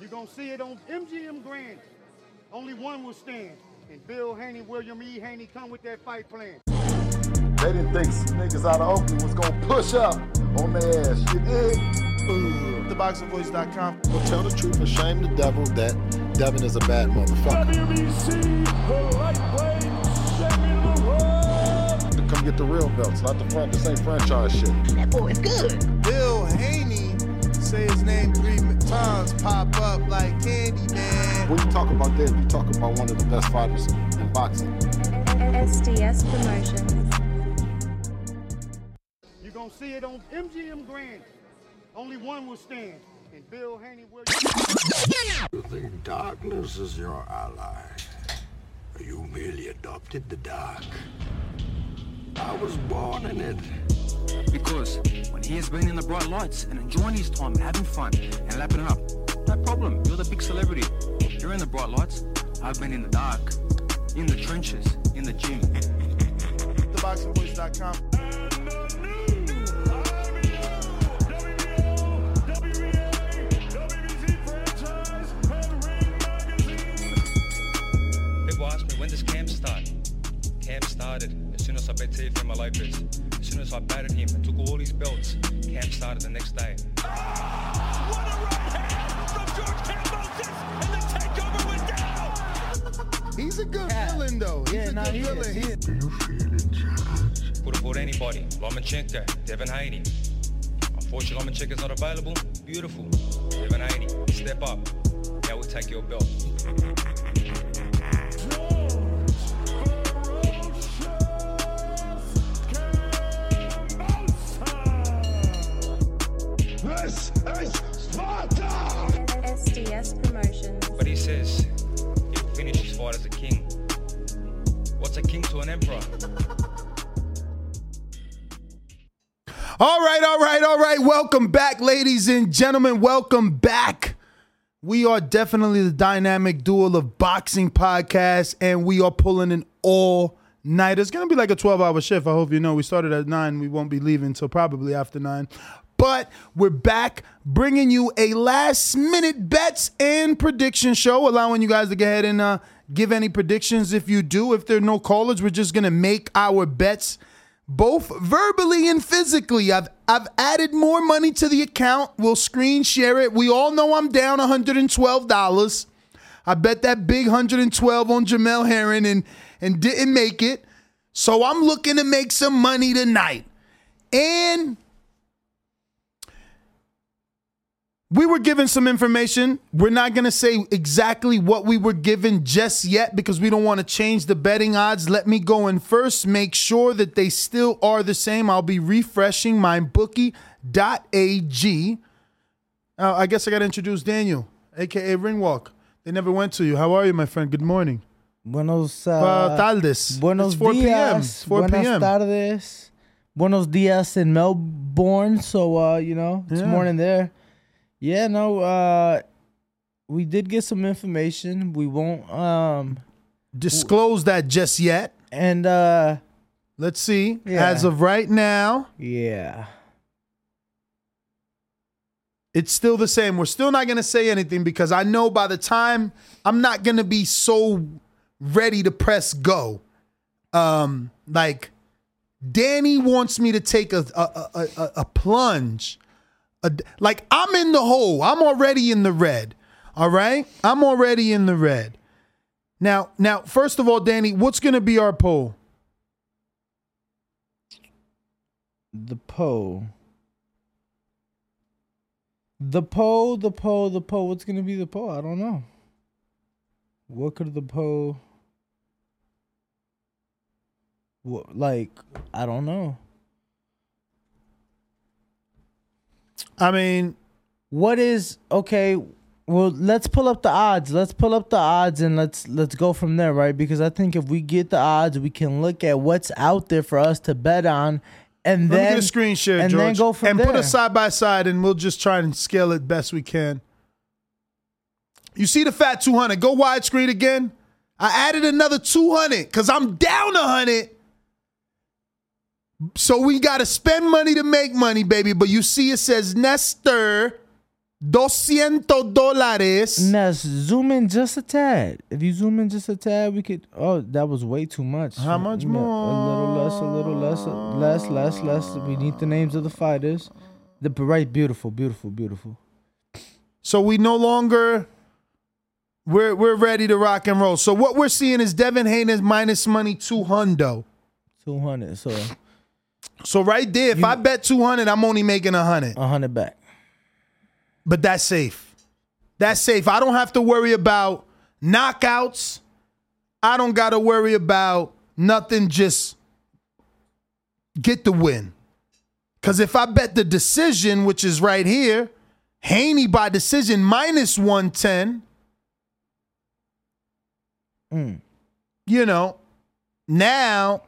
You're gonna see it on MGM Grand. Only one will stand. And Bill Haney, William E. Haney come with that fight plan. They didn't think niggas out of Oakland was gonna push up on their ass. You dig? TheBoxingVoice.com. Well, tell the truth and shame the devil that Devin is a bad motherfucker. To come get the real belts, not the front. This ain't franchise shit. That boy is good. Bill Haney, say his name three times, pop up like candy, man. When you talk about that, you talk about one of the best fighters in boxing. SDS Promotions. You're gonna see it on MGM Grand. Only one will stand. And Bill Haney, William You think darkness is your ally? You merely adopted the dark. I was born in it. Because when he has been in the bright lights and enjoying his time, and having fun and lapping it up, no problem. You're the big celebrity. You're in the bright lights. I've been in the dark, in the trenches, in the gym. TheBoxingVoice.com. People ask me, when does camp start? Camp started as soon as I bet Teofimo Lopez. As soon as I batted him and took all his belts, camp started the next day. He's a good villain, though. He's Yeah, a no, good he is, villain. he He- is. Do you feel in charge? Could have fought anybody. Lomachenko, Devin Haney. Unfortunately, Lomachenko's not available. Beautiful. Devin Haney, step up. Now we'll take your belt. King to an emperor? All right, all right, all right. Welcome back, ladies and gentlemen. Welcome back. We are definitely the dynamic duel of boxing podcast, and we are pulling an all night. It's gonna be like a 12 hour shift. I hope you know we started at nine. We won't be leaving until probably after nine. But we're back bringing you a last minute bets and prediction show, allowing you guys to go ahead and uh, give any predictions if you do. If there are no callers, we're just gonna make our bets both verbally and physically. I've I've added more money to the account. We'll screen share it. We all know I'm down $112. I bet that big 112 on Jamel Herring and and didn't make it. So I'm looking to make some money tonight. And we were given some information. We're not going to say exactly what we were given just yet because we don't want to change the betting odds. Let me go in first, make sure that they still are the same. I'll be refreshing my bookie.ag. Uh, I guess I got to introduce Daniel, aka Ringwalk. They never went to you. How are you, my friend? Good morning. Buenos, Uh, tardes. buenos it's 4 p.m. días. 4 buenas p.m. tardes. Buenos días in Melbourne. So, uh, you know, it's Yeah. morning there. Yeah, no, uh, we did get some information. We won't, um, Disclose that just yet. and, uh, Let's see. Yeah. As of right now, yeah. it's still the same. We're still not going to say anything because I know by the time I'm not going to be so ready to press go. Um, like Danny wants me to take a a, a, a, a plunge. A- like I'm in the hole. I'm already in the red. All right, I'm already in the red. Now, now, first of all, Danny, what's going to be our poll? The poll. The poll, the poll, the Poe. What's gonna be the poll? I don't know. What could the poll? What like I don't know. I mean, What is okay? Well, let's pull up the odds. Let's pull up the odds and let's let's go from there, right? Because I think if we get the odds, we can look at what's out there for us to bet on, and Let then me get a screen share, and George, then go from and there. put us side by side, and we'll just try and scale it best we can. You see the fat 200? Go widescreen again. I added another 200 because I'm down a 100. So we got to spend money to make money, baby. But you see, it says Nestor, 200 dólares. Ness, zoom in just a tad. If you zoom in just a tad, we could. Oh, that was way too much. How much Yeah, more? A little less, a little less, less, less, less. We need the names of the fighters. The right, beautiful, beautiful, beautiful. So we no longer we're we're ready to rock and roll. So what we're seeing is Devin Haney minus money 200. Two hundred. So So right there, if I bet 200, I'm only making 100. a hundred back. But that's safe. That's safe. I don't have to worry about knockouts. I don't got to worry about nothing. Just get the win. Because if I bet the decision, which is right here, Haney by decision minus 110, Mm. you know, now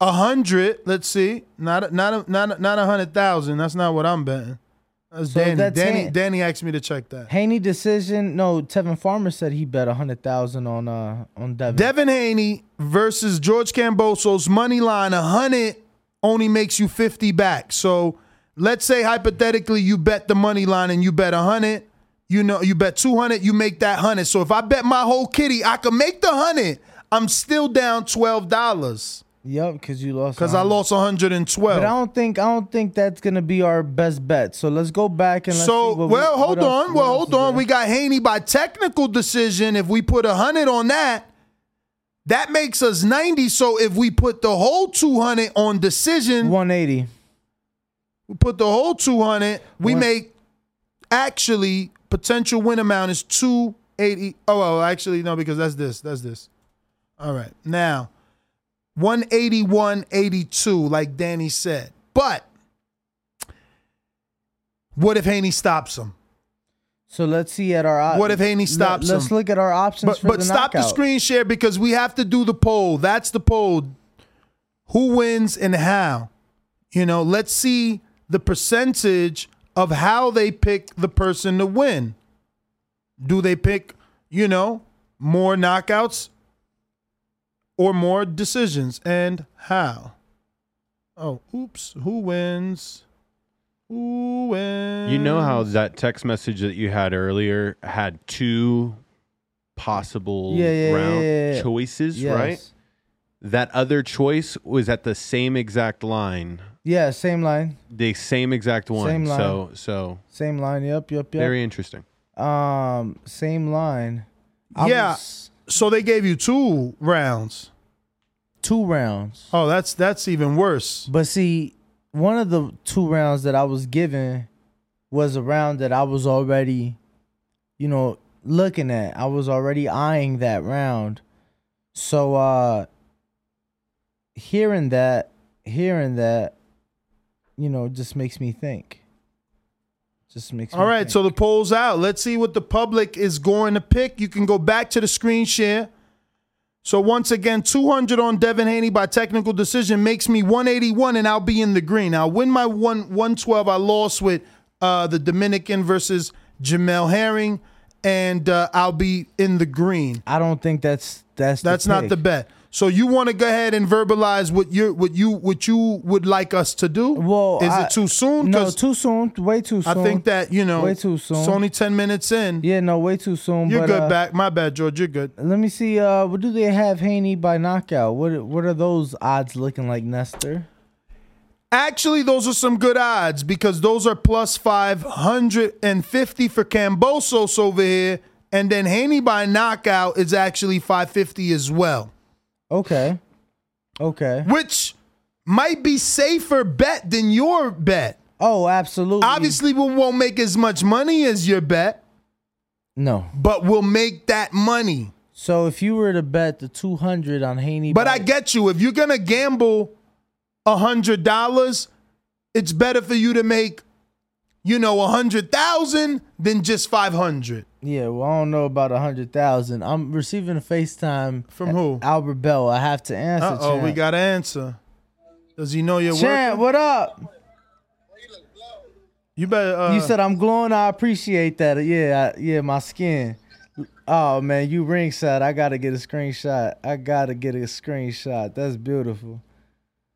a hundred. Let's see, not a, not a, not a, not a hundred thousand. That's not what I'm betting. That's So Danny. that's Danny. it. Danny asked me to check that. Haney decision. No, Tevin Farmer said he bet a hundred thousand on uh on Devin. Devin Haney versus George Kamboso's money line, a hundred only makes you fifty back. So let's say hypothetically you bet the money line and you bet a hundred. You know, you bet two hundred, you make that hundred. So if I bet my whole kitty, I can make the hundred. I'm still down twelve dollars Yep, because you lost. because I lost one hundred and twelve. But I don't think I don't think that's gonna be our best bet. So let's go back and let's So we- well, what hold else- on. what Well, hold on. there. We got Haney by technical decision. If we put a hundred on that, that makes us ninety. So if we put the whole two hundred on decision, one eighty. we put the whole two hundred. We One- make actually potential win amount is two eighty. Oh, well, actually no, because that's this. That's this. All right, now one eighty one eighty two, like Danny said. But what if Haney stops him? So let's see at our. op- What if Haney let- stops Let's look at our options But but the stop the screen share because we have to do the poll. That's the poll. Who wins and how? You know, let's see the percentage of how they pick the person to win. Do they pick, you know, more knockouts or more decisions and how? Oh, oops. Who wins? Who wins? You know how that text message that you had earlier had two possible Yeah, yeah, round yeah, yeah, yeah. choices, Yes. right? That other choice was at the same exact line, Yeah, same line, the same exact one. Same line. So, so same line. Yep, yep, yep. very interesting. um, same line. I Yeah. was- So they gave you two rounds. Two rounds. Oh, that's that's even worse. But see, one of the two rounds that I was given was a round that I was already, you know, looking at. I was already eyeing that round. So uh hearing that, hearing that, you know, just makes me think. Just makes me All right, think. so the poll's out. Let's see what the public is going to pick. You can go back to the screen share. So once again, 200 on Devin Haney by technical decision makes me 181, and I'll be in the green. I'll win my one 112. I lost with uh, the Dominican versus Jamel Herring, and uh, I'll be in the green. I don't think that's that's That's not the bet. So you want to go ahead and verbalize what you what you what you would like us to do? Well, is I- it too soon? No, too soon. Way too soon. I think that you know way too soon. It's only ten minutes in. Yeah, no, way too soon. You're but, good uh, back. My bad, George. You're good. Let me see. Uh, what do they have Haney by knockout? What What are those odds looking like, Nestor? Actually, those are some good odds because those are plus five hundred and fifty for Kambosos over here, and then Haney by knockout is actually five fifty as well, Okay. Okay. which might be safer bet than your bet. Oh, absolutely. Obviously, we won't make as much money as your bet, No. but we'll make that money. So if you were to bet the two hundred on Haney, But I get you. If you're gonna gamble a hundred dollars, it's better for you to make, you know, a hundred thousand than just five hundred. Yeah, well, I don't know about a hundred thousand. I'm receiving a FaceTime From who? Albert Bell. I have to answer. Oh, we got to answer. Does he know you're Champ, working? what up? You better. Uh, you said I'm glowing. I appreciate that. Yeah, I, yeah, my skin. Oh man, you ringside. I gotta get a screenshot. I gotta get a screenshot. That's beautiful.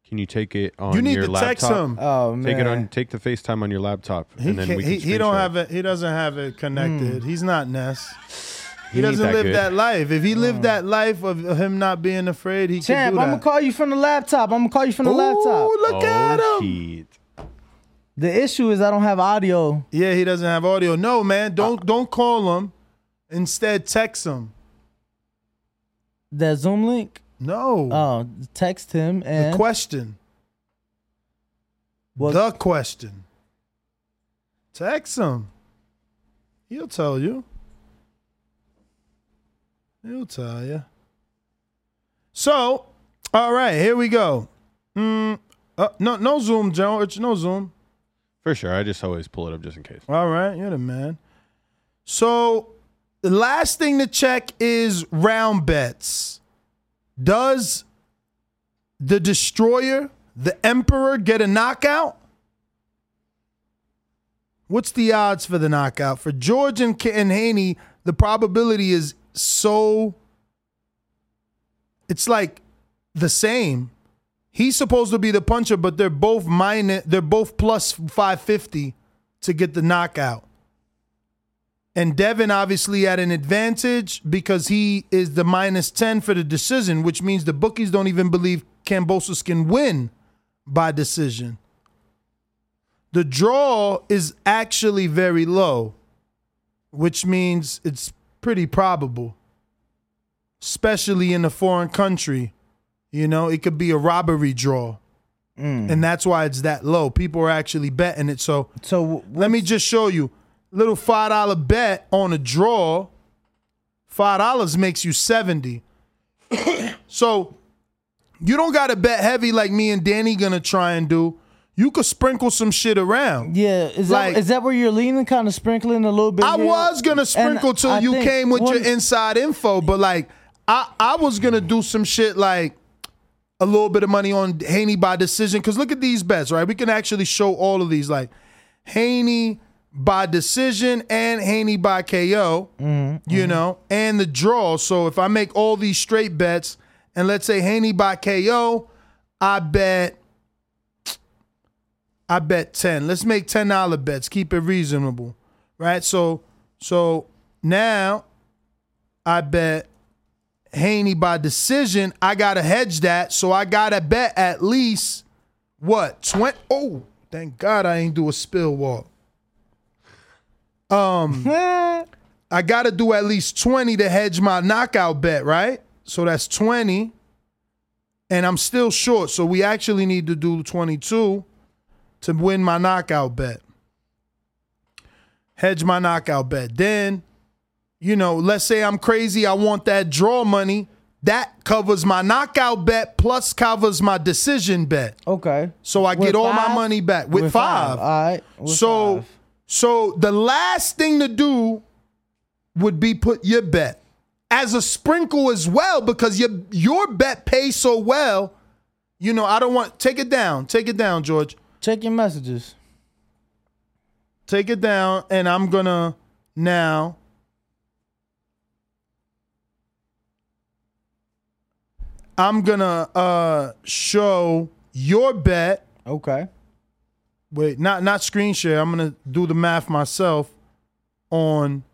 Can you take it on You need your to laptop? text him. Oh Take it on. Take the FaceTime on your laptop, he, and then can't- we can. he, he don't screenshot have it. He doesn't have it connected. Hmm. He's not Ness. He, He doesn't that live good. that life. If he lived that life of him not being afraid, he Champ, could do I'm that. gonna call you from the laptop. I'm gonna call you from the laptop. Ooh, look at Oh him. shit! The issue is I don't have audio. Yeah, he doesn't have audio. No, man, don't don't call him. Instead, text him. That Zoom link. No, Oh, text him and the question. What- The question. Text him. He'll tell you. He'll tell you. So, all right, here we go. Mm, uh, no, no Zoom, Joe. It's no Zoom. For sure. I just always pull it up just in case. All right, you're the man. So the last thing to check is round bets. Does the destroyer, the emperor, get a knockout? What's the odds for the knockout? For George and, K- and Haney, the probability is so. It's like the same. He's supposed to be the puncher, but they're both minus. They're both plus five fifty to get the knockout. And Devin obviously at an advantage because he is the minus 10 for the decision, which means the bookies don't even believe Kambosos can win by decision. The draw is actually very low, which means it's pretty probable, especially in a foreign country. You know, it could be a robbery draw. Mm. And that's why it's that low. People are actually betting it. So so let me just show you. Little five dollar bet on a draw. Five dollars makes you 70. so you don't gotta bet heavy like me and Danny gonna try and do. You could sprinkle some shit around. Yeah, is Like- that is that where you're leaning, kind of sprinkling a little bit? I here? was gonna And sprinkle till I you came with one- your inside info, but like I, I was gonna do some shit like a little bit of money on Haney by decision. Cause look at these bets, right? We can actually show all of these, like Haney by decision and Haney by KO, Mm-hmm, you know, and the draw. So if I make all these straight bets, and let's say Haney by KO, I bet I bet 10. Let's make $10 bets. Keep it reasonable. Right? So so now I bet Haney by decision. I gotta hedge that. So I gotta bet at least what? 20 Oh, thank God I ain't do a spill walk. Um I gotta do at least 20 to hedge my knockout bet, right? So that's 20. And I'm still short. So we actually need to do 22 to win my knockout bet. Hedge my knockout bet. Then, you know, let's say I'm crazy, I want that draw money. That covers my knockout bet plus covers my decision bet. Okay. So I With get all my money back with, With five. five. All right. With so five. So the last thing to do would be put your bet as a sprinkle as well because your your bet pays so well. You know, I don't want take it down. Take it down, George. Check your messages. Take it down and I'm going to now I'm going to uh show your bet Okay. Wait, not not screen share. I'm gonna do the math myself on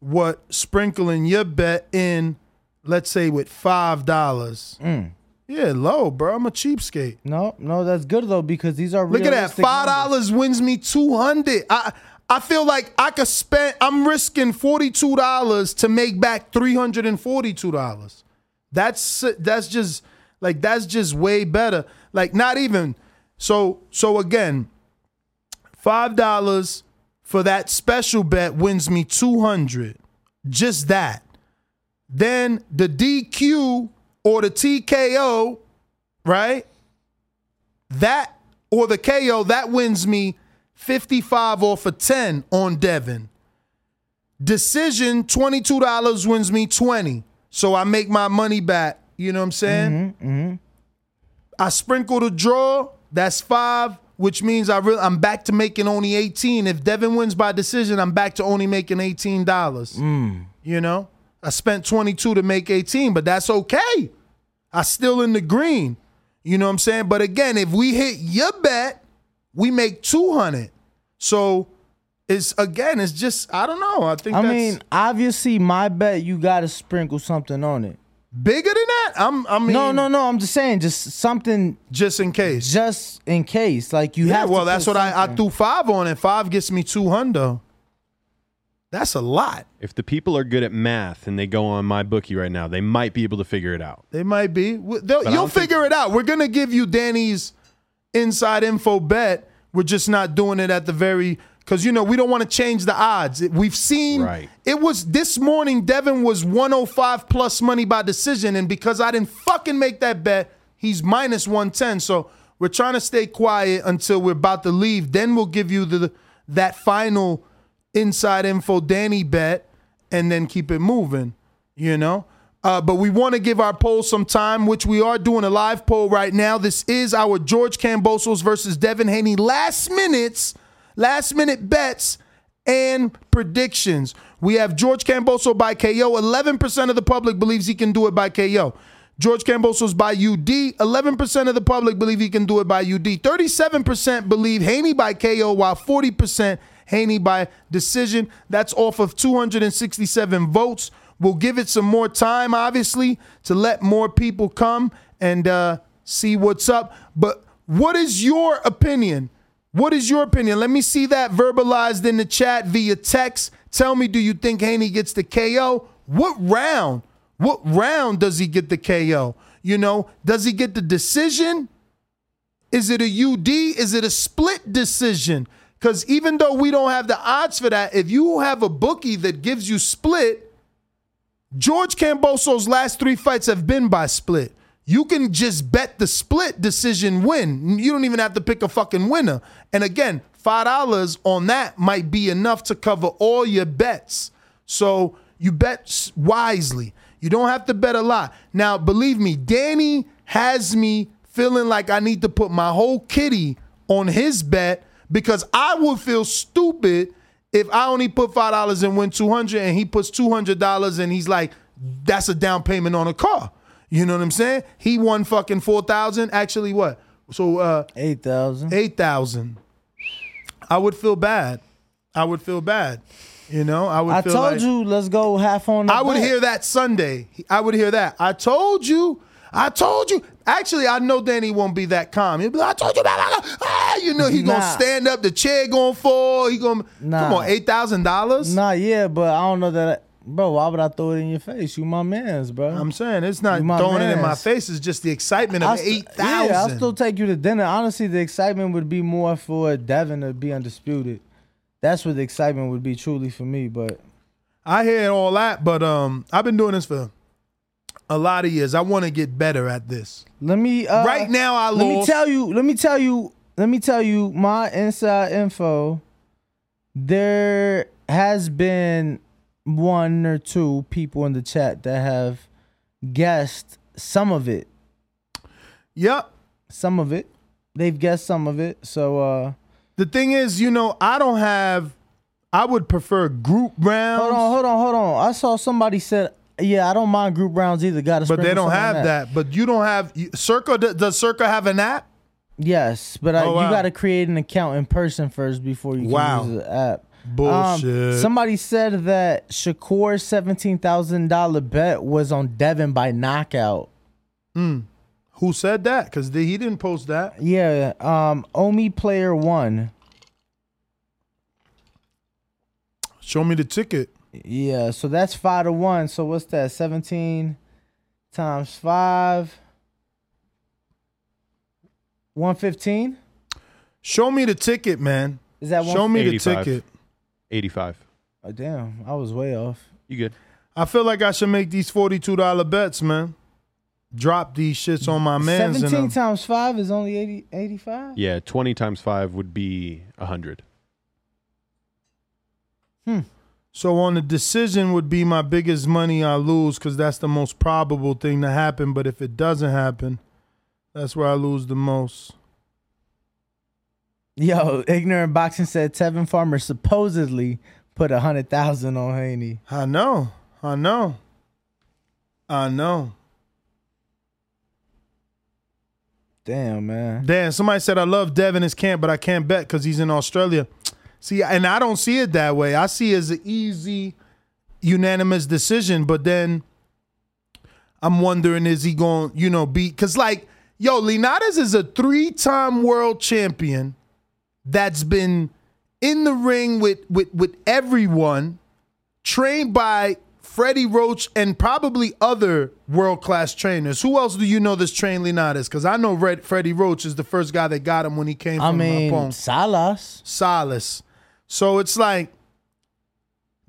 what sprinkling your bet in, let's say with five dollars. Mm. Yeah, low, bro. I'm a cheapskate. No, no, that's good though because these are Look at that. Five dollars wins me two hundred. I I feel like I could spend I'm risking forty two dollars to make back three hundred and forty two dollars. That's that's just like that's just way better. Like not even so so again, five dollars for that special bet wins me two hundred. Just that. Then the DQ or the TKO, right? That or the KO, that wins me 55 off of 10 on Devin. Decision, $22 wins me 20. So I make my money back. You know what I'm saying? Mm-hmm. I sprinkle the draw, that's five, which means I really I'm back to making only 18. If Devin wins by decision, I'm back to only making $18. Mm. You know? I spent 22 to make 18, but that's okay. I still in the green. You know what I'm saying? But again, if we hit your bet, we make 200. So it's again, it's just I don't know. I think I mean, obviously, my bet you got to sprinkle something on it. Bigger than that. I'm I mean no, no, no. I'm just saying, just something, just in case. just in case. Like you yeah, have. to well, that's put what I, I threw five on, and five gets me 200. That's a lot. If the people are good at math and they go on my bookie right now, they might be able to figure it out. They might be. They'll- You'll don't think- figure it out. We're gonna give you Danny's inside info bet. We're just not doing it at the very because you know we don't want to change the odds. We've seen Right. it was this morning. Devin was 105 plus money by decision, and because I didn't fucking make that bet, he's minus 110. So we're trying to stay quiet until we're about to leave. Then we'll give you the that final inside info Danny bet, and then keep it moving. You know. Uh, but we want to give our poll some time, which we are doing a live poll right now. This is our George Kambosos versus Devin Haney last minutes, last minute bets and predictions. We have George Kamboso by KO. 11% of the public believes he can do it by KO. George Kambosos by UD. 11% of the public believe he can do it by UD. 37% believe Haney by KO, while 40% Haney by decision. That's off of 267 votes. We'll give it some more time, obviously, to let more people come and uh, see what's up. But what is your opinion? What is your opinion? Let me see that verbalized in the chat via text. Tell me, do you think Haney gets the KO? What round? What round does he get the KO? You know, does he get the decision? Is it a UD? Is it a split decision? Because even though we don't have the odds for that, if you have a bookie that gives you split, George Kamboso's last three fights have been by split. You can just bet the split decision win. You don't even have to pick a fucking winner. And again, $5 on that might be enough to cover all your bets. So you bet wisely. You don't have to bet a lot. Now, believe me, Danny has me feeling like I need to put my whole kitty on his bet because I would feel stupid if I only put five dollars and win two hundred, and he puts two hundred dollars and he's like, that's a down payment on a car. You know what I'm saying? He won fucking four thousand. Actually, what? So uh, eight thousand. Eight thousand. I would feel bad. I would feel bad. You know, I would. I told like- you, let's go half on. The I would hear that Sunday. I would hear that. I told you. I told you. Actually, I know Danny won't be that calm. He'll be like, I told you about ah, you know, he gonna stand up, the chair gonna fall. He gonna Nah. come on, eight thousand dollars. Nah, yeah, but I don't know that, bro. Why would I throw it in your face? You my man's, bro. I'm saying it's not You my throwing it in my mans. face. It's just the excitement of I st- eight Yeah, I'll still take you to dinner. Honestly, the excitement would be more for Devin to be undisputed. That's what the excitement would be truly for me. But I hear all that, but um, I've been doing this for a lot of years. I want to get better at this. let me uh, Right now, I let me lost. tell you. Let me tell you. Let me tell you my inside info. There has been one or two people in the chat that have guessed some of it. Yep. Some of it. They've guessed some of it. So uh The thing is, you know, I don't have. I would prefer group rounds. hold on, hold on, hold on. I saw somebody said, "Yeah, I don't mind group rounds either." Got to, But they don't have that. But you don't have Circa. Does Circa have an app? Yes, but I, Oh, wow. you got to create an account in person first before you can Wow. use the app. Um, Bullshit. somebody said that Shakur's seventeen thousand dollar bet was on Devin by knockout. Hmm. Who said that? Because he didn't post that. Yeah, um, Omi player one. Show me the ticket. Yeah, so that's five to one. So what's that? Seventeen times five. One fifteen. Show me the ticket, man. Is that one? Show me the ticket. 85. Oh, damn, I was way off. You good? I feel like I should make these forty-two dollar bets, man. Drop these shits on my man. Seventeen um, times five is only 80, 85? Yeah, 20 times 5 would be 100. Hmm. So on the decision would be my biggest money I lose because that's the most probable thing to happen. But if it doesn't happen, that's where I lose the most. Yo, ignorant boxing said Tevin Farmer supposedly put a hundred thousand on Haney. I know. I know. I know. Damn, man. Damn, somebody said I love Dev in his camp, but I can't bet because he's in Australia. See, and I don't see it that way. I see it as an easy, unanimous decision. But then I'm wondering, is he going, to you know, beat? Because like, yo, Linares is a three-time world champion that's been in the ring with with with everyone, trained by Freddie Roach and probably other world class trainers. Who else do you know that's trained Linares? Because I know Red, Freddie Roach is the first guy that got him when he came I from mean, Japón. Salas. Salas. So it's like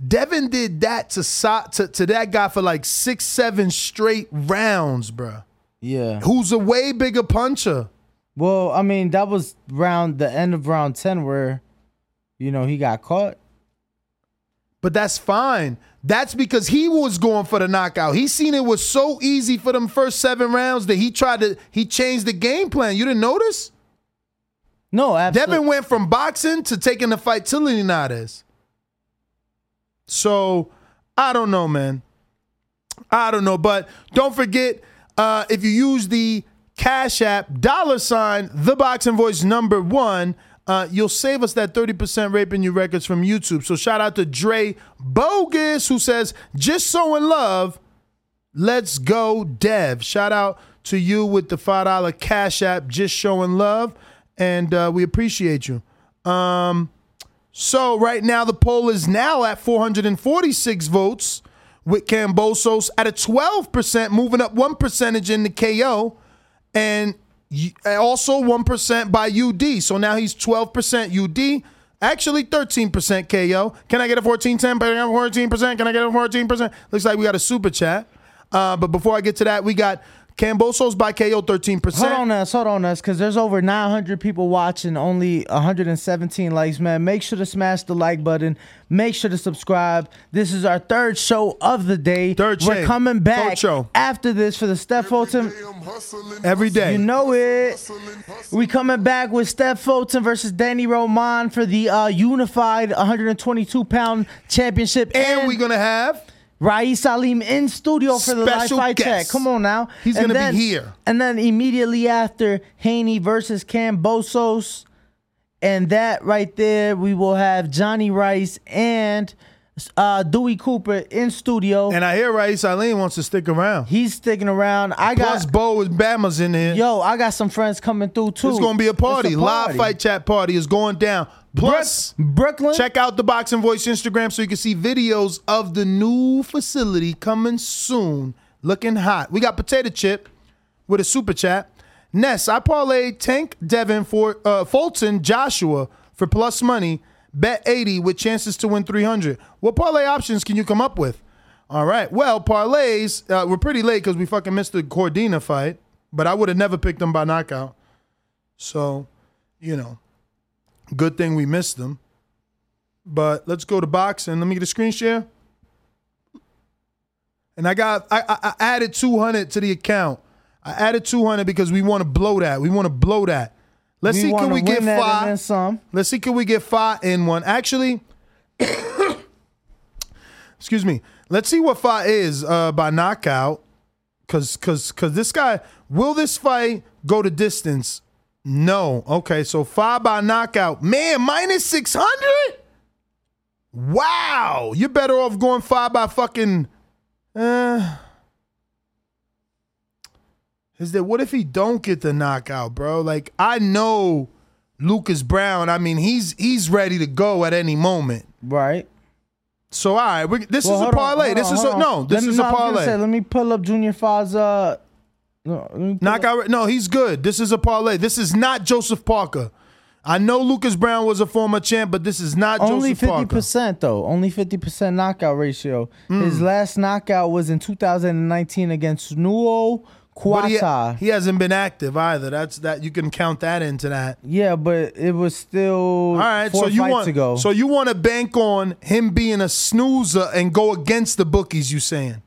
Devin did that to, Sa- to to that guy for like six, seven straight rounds, bruh. Yeah. Who's a way bigger puncher. Well, I mean, that was round the end of round ten where, you know, he got caught. But that's fine. That's because he was going for the knockout. He seen it was so easy for them first seven rounds that he tried to he changed the game plan. You didn't notice? No, absolutely. Devin went from boxing to taking the fight to Linares. So I don't know, man. I don't know, but don't forget uh, if you use the Cash App dollar sign the boxing voice number one. Uh, you'll save us that 30% raping your records from YouTube. So shout out to Dre Bogus who says, just so in love, let's go Dev. Shout out to you with the $5 Cash App, just showing love. And uh, we appreciate you. Um, so right now the poll is now at 446 votes with Kambosos at a 12%, moving up one percentage in the KO, and also 1% by UD. So now he's 12% UD, actually 13% KO. Can I get a 14 10? Can I get a 14%? Can I get a 14%? Looks like we got a super chat. Uh, but before I get to that, we got Kambosos by KO 13%. Hold on us, hold on us, because there's over 900 people watching, only 117 likes, man. Make sure to smash the like button. Make sure to subscribe. This is our third show of the day. Third show. We're show. coming back Third show. after this for the Steph Fulton. Every day. You know it. We coming back with Steph Fulton versus Danny Roman for the uh, unified 122 pound championship. And we're gonna have Rais Salim in studio for the live Special fight check. guest. Come on now. He's gonna be then- here. And then immediately after Haney versus Kambosos. And that right there, we will have Johnny Rice and uh, Dewey Cooper in studio. And I hear Raíz Eileen wants to stick around. He's sticking around. I got Plus Bo with Bama's in here. Yo, I got some friends coming through too. It's gonna be a party. It's a Live fight chat party is going down. Plus, Brooklyn. check out the Boxing Voice Instagram so you can see videos of the new facility coming soon. Looking hot. We got potato chip with a super chat. Ness, I parlay Tank Devin for uh, Fulton Joshua for plus money. Bet 80 with chances to win 300. What parlay options can you come up with? All right. Well, parlays, uh, we're pretty late because we fucking missed the Cordina fight, but I would have never picked them by knockout. So, you know, good thing we missed them. But let's go to boxing. Let me get a screen share. And I got I, I, I added 200 to the account. I added 200 because we want to blow that. We want to blow that. Let's We see can we get five. some. Let's see can we get five in one. Actually, excuse me. Let's see what five is uh, by knockout. Cause cause cause this guy will this fight go to distance? No. Okay, so five by knockout. Man, minus six hundred. Wow, you're better off going five by fucking. Uh, is that what if he don't get the knockout, bro? Like I know Lucas Browne. I mean, he's he's ready to go at any moment. Right. So all right, we, this Well, is a hold on, parlay. this on, is a no. This me- is no, a parlay. say, let me pull up Junior. Uh, no, let me up- Knockout. No, he's good. This is a parlay. This is not Joseph Parker. I know Lucas Browne was a former champ, but this is not Only fifty percent though. Only fifty percent knockout ratio. Mm. His last knockout was in 2019 against Nuo But he, he hasn't been active either. That's that you can count that into that. Yeah, but it was still All right, so you want ago. so you want to bank on him being a snoozer and go against the bookies? You saying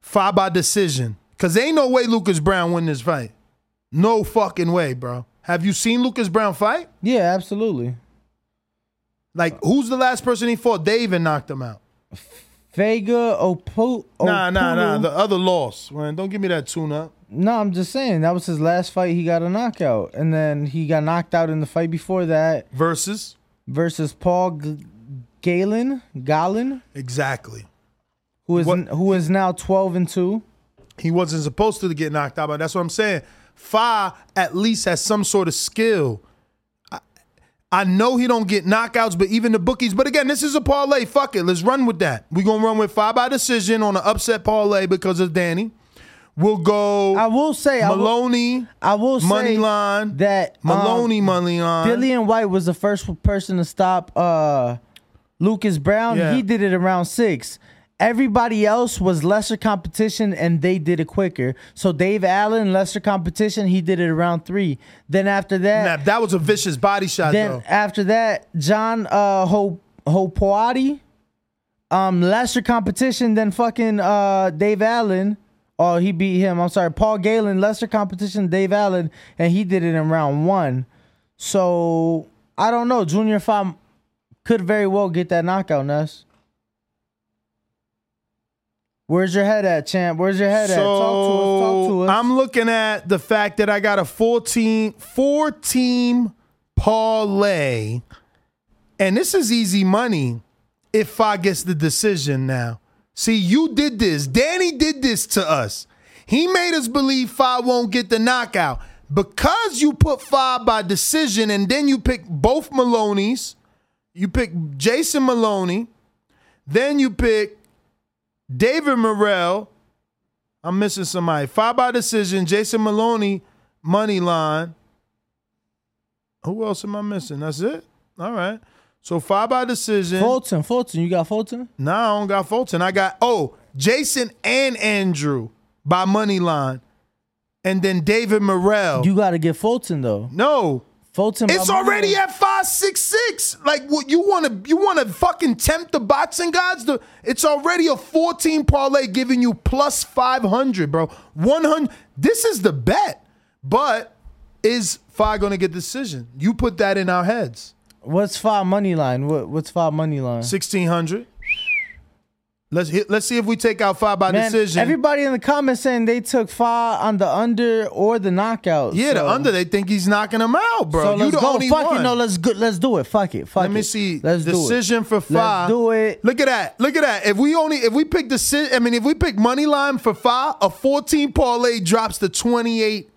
five by decision? Cause ain't no way Lucas Browne win this fight. No fucking way, bro. Have you seen Lucas Browne fight? yeah, absolutely. Like, who's the last person he fought? They even knocked him out. Vega Opo. Nah, nah, nah. The other loss. Man, don't give me that tune up. No, I'm just saying that was his last fight. He got a knockout, and then he got knocked out in the fight before that Versus versus Paul G- Gallen. Gallen, exactly. who is What- who is now 12 and two. He wasn't supposed to get knocked out, but that's what I'm saying. Fa at least has some sort of skill. I, know he don't get knockouts, but even the bookies. But again, this is a parlay. Fuck it, let's run with that. We're gonna run with five by decision on an upset parlay because of Danny. We'll go I will say, I will, Moloney I will say money line. that um, Moloney money line. Dillian Whyte was the first person to stop uh, Lucas Browne. Yeah. He did it around six. Everybody else was lesser competition and they did it quicker. So Dave Allen, lesser competition, he did it around three. Then after that, Nah, that was a vicious body shot then though. after that, John uh Ho Hopoate, um, lesser competition than fucking uh Dave Allen. Oh, he beat him. I'm sorry, Paul Gallen, lesser competition, Dave Allen, and he did it in round one. So I don't know. Junior Five could very well get that knockout, Ness. Where's your head at, champ? Where's your head at? Talk to us. Talk to us. I'm looking at the fact that I got a 14 four team parlay, and this is easy money if I gets the decision now. See, you did this. Danny did this to us. He made us believe Five won't get the knockout. Because you put Five by decision and then you pick both Moloney's, you pick Jason Moloney, then you pick David Morrell. I'm missing somebody. Five by decision. Jason Moloney, money line. Who else am I missing? That's it. All right. So five by decision. Fulton, Fulton, you got Fulton? Nah, I don't got Fulton. I got oh Jason and Andrew by money line, and then David Morrell. You got to get Fulton though. no, Fulton. it's already at five six six. Like what you want to you want to fucking tempt the boxing gods? The it's already a fourteen parlay giving you plus five hundred, bro. One hundred. This is the bet, but is Fi going to get decision? You put that in our heads. What's five money line? What what's five money line? Sixteen hundred. Let's hit, let's see if we take out five by Man, decision. everybody in the comments saying they took five on the under or the knockout. yeah, the under they think he's knocking him out, bro. So you let's the go. only Fuck one. it. No, let's go. Let's do it. Fuck it. Fuck Let me see. Let's decision do it. Decision for five. Let's do it. Look at that. Look at that. If we only if we pick decision, I mean, if we pick money line for five, a fourteen parlay drops to twenty eight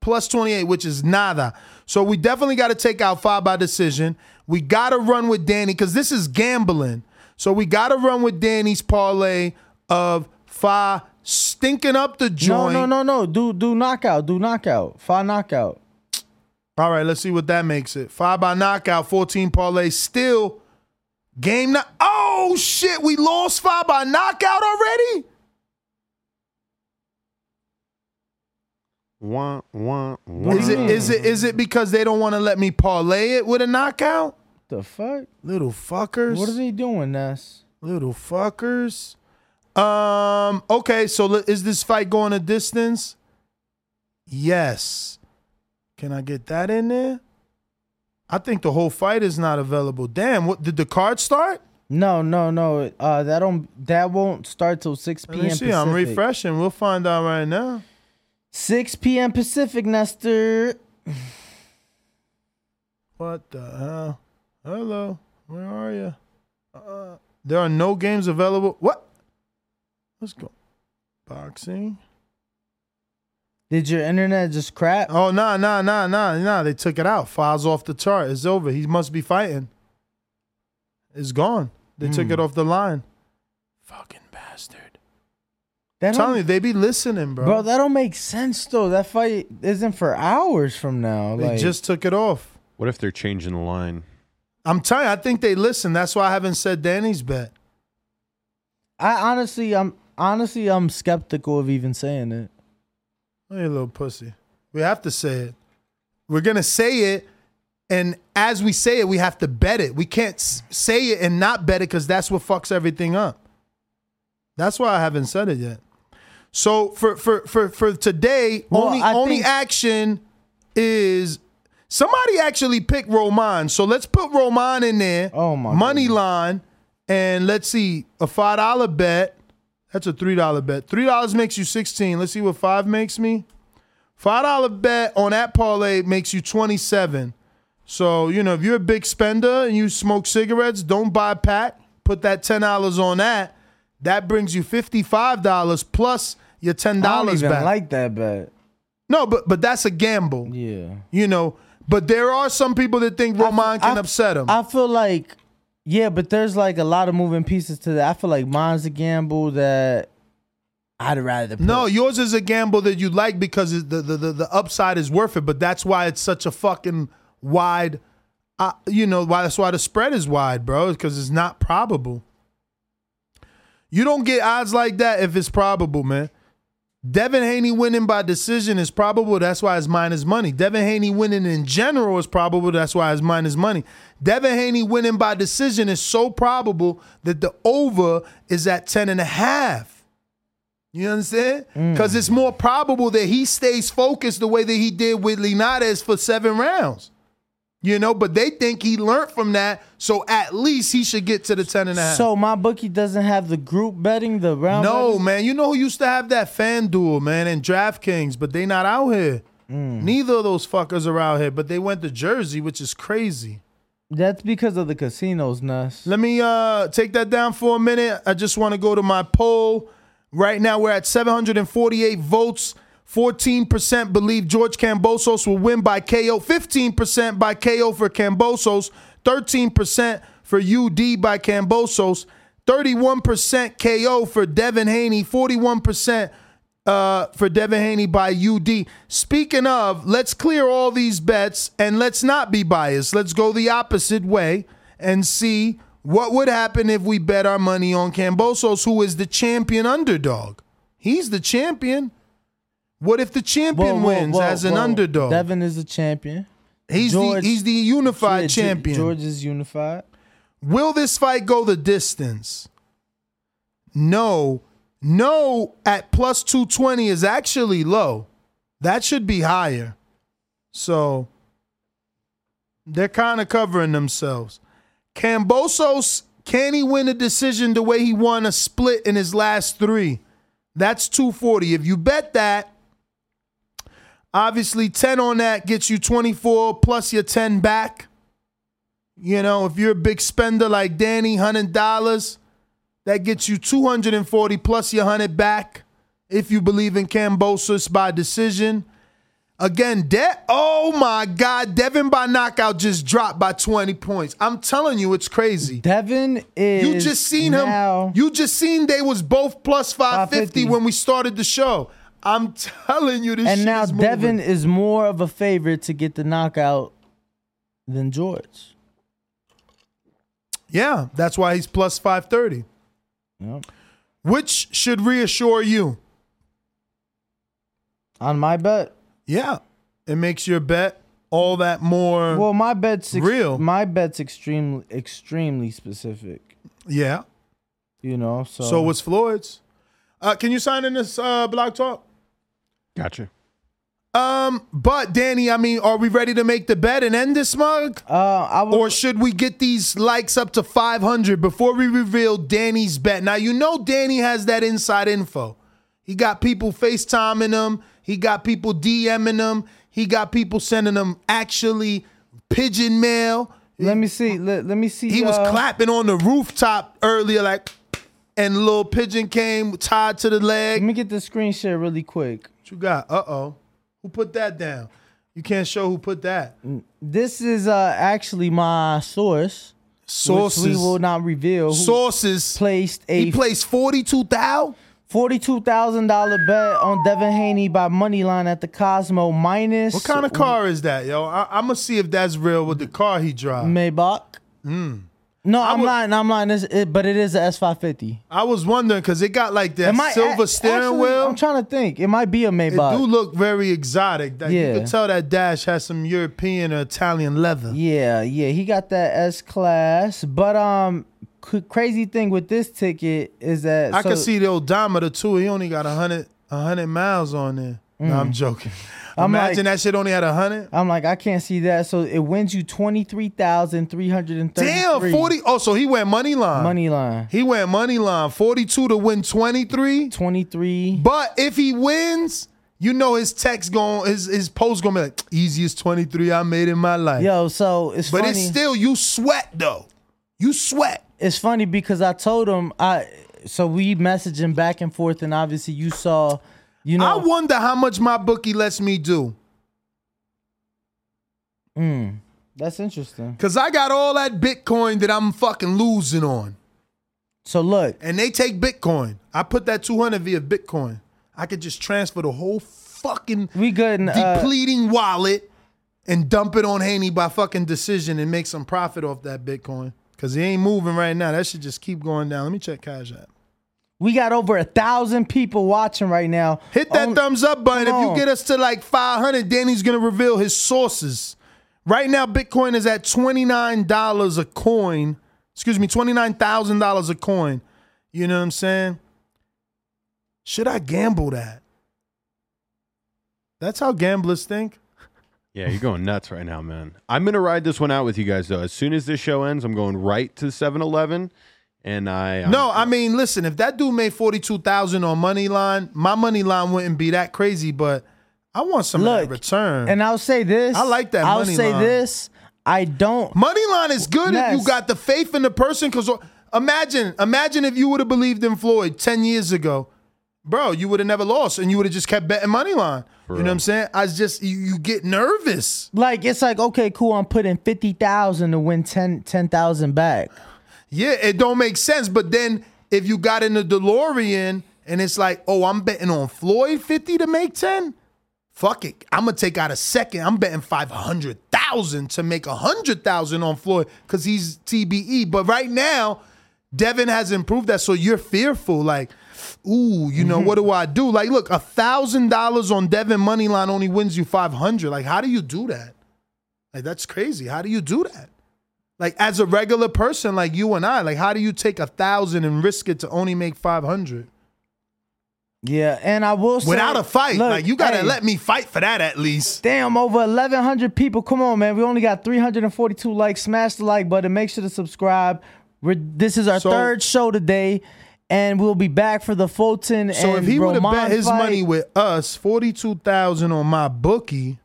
plus twenty eight, which is nada. So we definitely got to take out five by decision. We got to run with Danny because this is gambling. So we got to run with Danny's parlay of five stinking up the joint. no, no, no. No. Do do knockout. Do knockout. Five knockout. All right, let's see what that makes it. Five by knockout, 14 parlay, still game now. Oh shit, we lost five by knockout already? Wah, wah, wah. Is it is it is it because they don't want to let me parlay it with a knockout? The fuck? Little fuckers. What are they doing, Ness? Little fuckers. Um, okay, so is this fight going a distance? Yes. Can I get that in there? I think the whole fight is not available. Damn, what did the card start? No, no, no. Uh, that don't. That won't start till six p.m. Let me see. I'm refreshing. We'll find out right now. Six p.m. Pacific, Nestor. What the hell? Hello, where are you? Uh, there are no games available. What? Let's go. Boxing. Did your internet just crap? Oh nah nah nah nah nah. They took it out. Files off the chart. It's over. He must be fighting. It's gone. They took Hmm. it off the line. Fucking bastard. That I'm telling don't- you, they be listening, bro. Bro, that don't make sense though. That fight isn't for hours from now. they like, just took it off. What if they're changing the line? I'm telling you, I think they listen. That's why I haven't said Danny's bet. I honestly, I'm honestly, I'm skeptical of even saying it. Oh, you little pussy. We have to say it. We're gonna say it, and as we say it, we have to bet it. We can't say it and not bet it because that's what fucks everything up. That's why I haven't said it yet. So for for for for today, Well, only I only think- action is somebody actually picked Roman. So let's put Roman in there. Oh my money line, and let's see a five dollar bet. That's a three dollar bet. Three dollars makes you sixteen. Let's see what five makes me. Five dollar bet on that parlay makes you twenty seven. So you know if you're a big spender and you smoke cigarettes, don't buy a pack. Put that ten dollars on that. That brings you fifty five dollars plus your ten dollars back. like that bet. no, but but that's a gamble. Yeah. You know, but there are some people that think Roman can I- upset him. I feel like, yeah, but there's like a lot of moving pieces to that. I feel like mine's a gamble that I'd rather. Put. No, yours is a gamble that you like because the, the the the upside is worth it. But that's why it's such a fucking wide. Uh, you know why? That's why the spread is wide, bro. Because it's not probable. You don't get odds like that if it's probable, man. Devin Haney winning by decision is probable. That's why his minus money. Devin Haney winning in general is probable. That's why his minus money. Devin Haney winning by decision is so probable that the over is at 10 and a half. You understand? Mm. Because it's more probable that he stays focused the way that he did with Linares for seven rounds. You know, but they think he learned from that, so at least he should get to the 10 and a half. So my bookie doesn't have the group betting, the round. No, betting? man. You know who used to have that FanDuel, man, and DraftKings, but they not out here. Mm. Neither of those fuckers are out here, but they went to Jersey, which is crazy. That's because of the casinos, Nuss. Let me uh take that down for a minute. I just want to go to my poll. Right now, we're at 748 votes. 14% believe George Kambosos will win by KO. 15% by KO for Kambosos. 13% for UD by Kambosos. 31% KO for Devin Haney. 41% uh, for Devin Haney by UD. Speaking of, let's clear all these bets and let's not be biased. Let's go the opposite way and see what would happen if we bet our money on Kambosos, who is the champion underdog. He's the champion. What if the champion Whoa, whoa, wins whoa, as an underdog? Devin is a champion. he's George- the he's the unified Yeah, champion. George is unified. Will this fight go the distance? No. No at plus 220 is actually low. That should be higher. So they're kind of covering themselves. Kambosos, can he win a decision the way he won a split in his last three? That's 240. If you bet that, obviously 10 on that gets you 24 plus your 10 back. You know, if you're a big spender like Danny, hundred dollars, that gets you two hundred and forty plus your hundred back. If you believe in Kambosos by decision, again, De- oh my God, Devin by knockout just dropped by twenty points. I'm telling you, it's crazy. Devin is. You just seen him. You just seen they was both plus five fifty 550. when we started the show. I'm telling you, this and now is moving. Devin is more of a favorite to get the knockout than George. Yeah, that's why he's plus five thirty. Yep. Which should reassure you. On my bet, Yeah, it makes your bet all that more. well, my bet's ex- Real. My bet's extremely, extremely specific. yeah. You know, so So, was Floyd's. Uh, can you sign in this uh, blog talk? Gotcha. Um, but Danny, I mean, are we ready to make the bet and end this mug? Uh, I would, Or should we get these likes up to 500 before we reveal Danny's bet? Now, you know Danny has that inside info. He got people FaceTiming him. He got people DMing him. He got people sending him actually pigeon mail. let me see. Let, let me see. He was uh, clapping on the rooftop earlier, like, and little pigeon came tied to the leg. Let me get the screen share really quick. You got? Uh oh. Who put that down? You can't show who put that. This is uh actually my source, Sources. which we will not reveal. Who Sources. placed a He placed 42,000? forty-two thousand dollar bet on Devin Haney by Moneyline at the Cosmo minus. What kind of car is that, yo? I, I'm gonna see if that's real with the car he drives. Maybach. No, I I'm would- lying. I'm lying. It's, it, but it is a S550. I was wondering because it got like that silver steering actually, wheel. I'm trying to think. It might be a It Maybach. do look very exotic. Like, You Yeah. could tell that dash has some European or Italian leather. Yeah, yeah, he got that S class. But um, c- crazy thing with this ticket is that I so- can see the odometer too. He only got a hundred, a hundred miles on there. No, I'm joking. I'm Imagine like- that shit only had a hundred. I'm like, I can't see that. So it wins you twenty three thousand three hundred and thirty. Damn, forty. Oh, so he went money line. money line. He went money line. Forty-two to win twenty-three. Twenty three. But if he wins, you know his text going, his his post gonna be like easiest twenty-three I made in my life. Yo, so it's but funny. it's still you sweat though. You sweat. it's funny because I told him I. So we messaging back and forth, and obviously you saw, you know, I wonder how much my bookie lets me do. Mm, that's interesting. Cause I got all that Bitcoin that I'm fucking losing on. So look, And they take Bitcoin. I put that 200 via Bitcoin. I could just transfer the whole fucking we good. And, uh, depleting wallet and dump it on Haney by fucking decision and make some profit off that Bitcoin. Cause he ain't moving right now. That should just keep going down. Let me check Cash App. We got over a thousand people watching right now. Hit that On- thumbs up button. If you get us to like 500, Danny's gonna reveal his sources. Right now, Bitcoin is at $29 a coin. Excuse me, $29,000 a coin. You know what I'm saying? Should I gamble that? That's how gamblers think. Yeah, you're going nuts right now, man. I'm gonna ride this one out with you guys though. As soon as this show ends, I'm going right to 7-Eleven, and I um, No, I mean, listen, if that dude made 42,000 on money line, my money line wouldn't be that crazy, but I want some of Look, that return. And I'll say this. I like that I'll money say line. this. I don't. Money line is good if you Yes. got the faith in the person. Because imagine, imagine if you would have believed in Floyd ten years ago, bro, you would have never lost, and you would have just kept betting money line. you know what I'm saying? I just you, you get nervous. Like it's like okay, cool. I'm putting fifty thousand to win 10 10,000 back. Yeah, it don't make sense. But then if you got in the DeLorean and it's like, oh, I'm betting on Floyd fifty to make ten. Fuck it, I'm gonna take out a second. I'm betting five hundred thousand to make a hundred thousand on Floyd because he's TBE. But right now, Devin has improved that, so you're fearful. Like, ooh, you know what do I do? Like, look, a thousand dollars on Devin money line only wins you five hundred. Like, how do you do that? Like, that's crazy. How do you do that? Like, as a regular person like you and I, like, how do you take a thousand and risk it to only make five hundred Yeah, and I will say without a fight? look, like, you gotta hey, let me fight for that at least. Damn, over eleven hundred people. Come on, man. We only got three hundred and forty-two likes. Smash the like button. Make sure to subscribe. We're, this is our So- third show today, and we'll be back for the Fulton So and So if he would have bet his fight. money with us, forty two thousand on my bookie.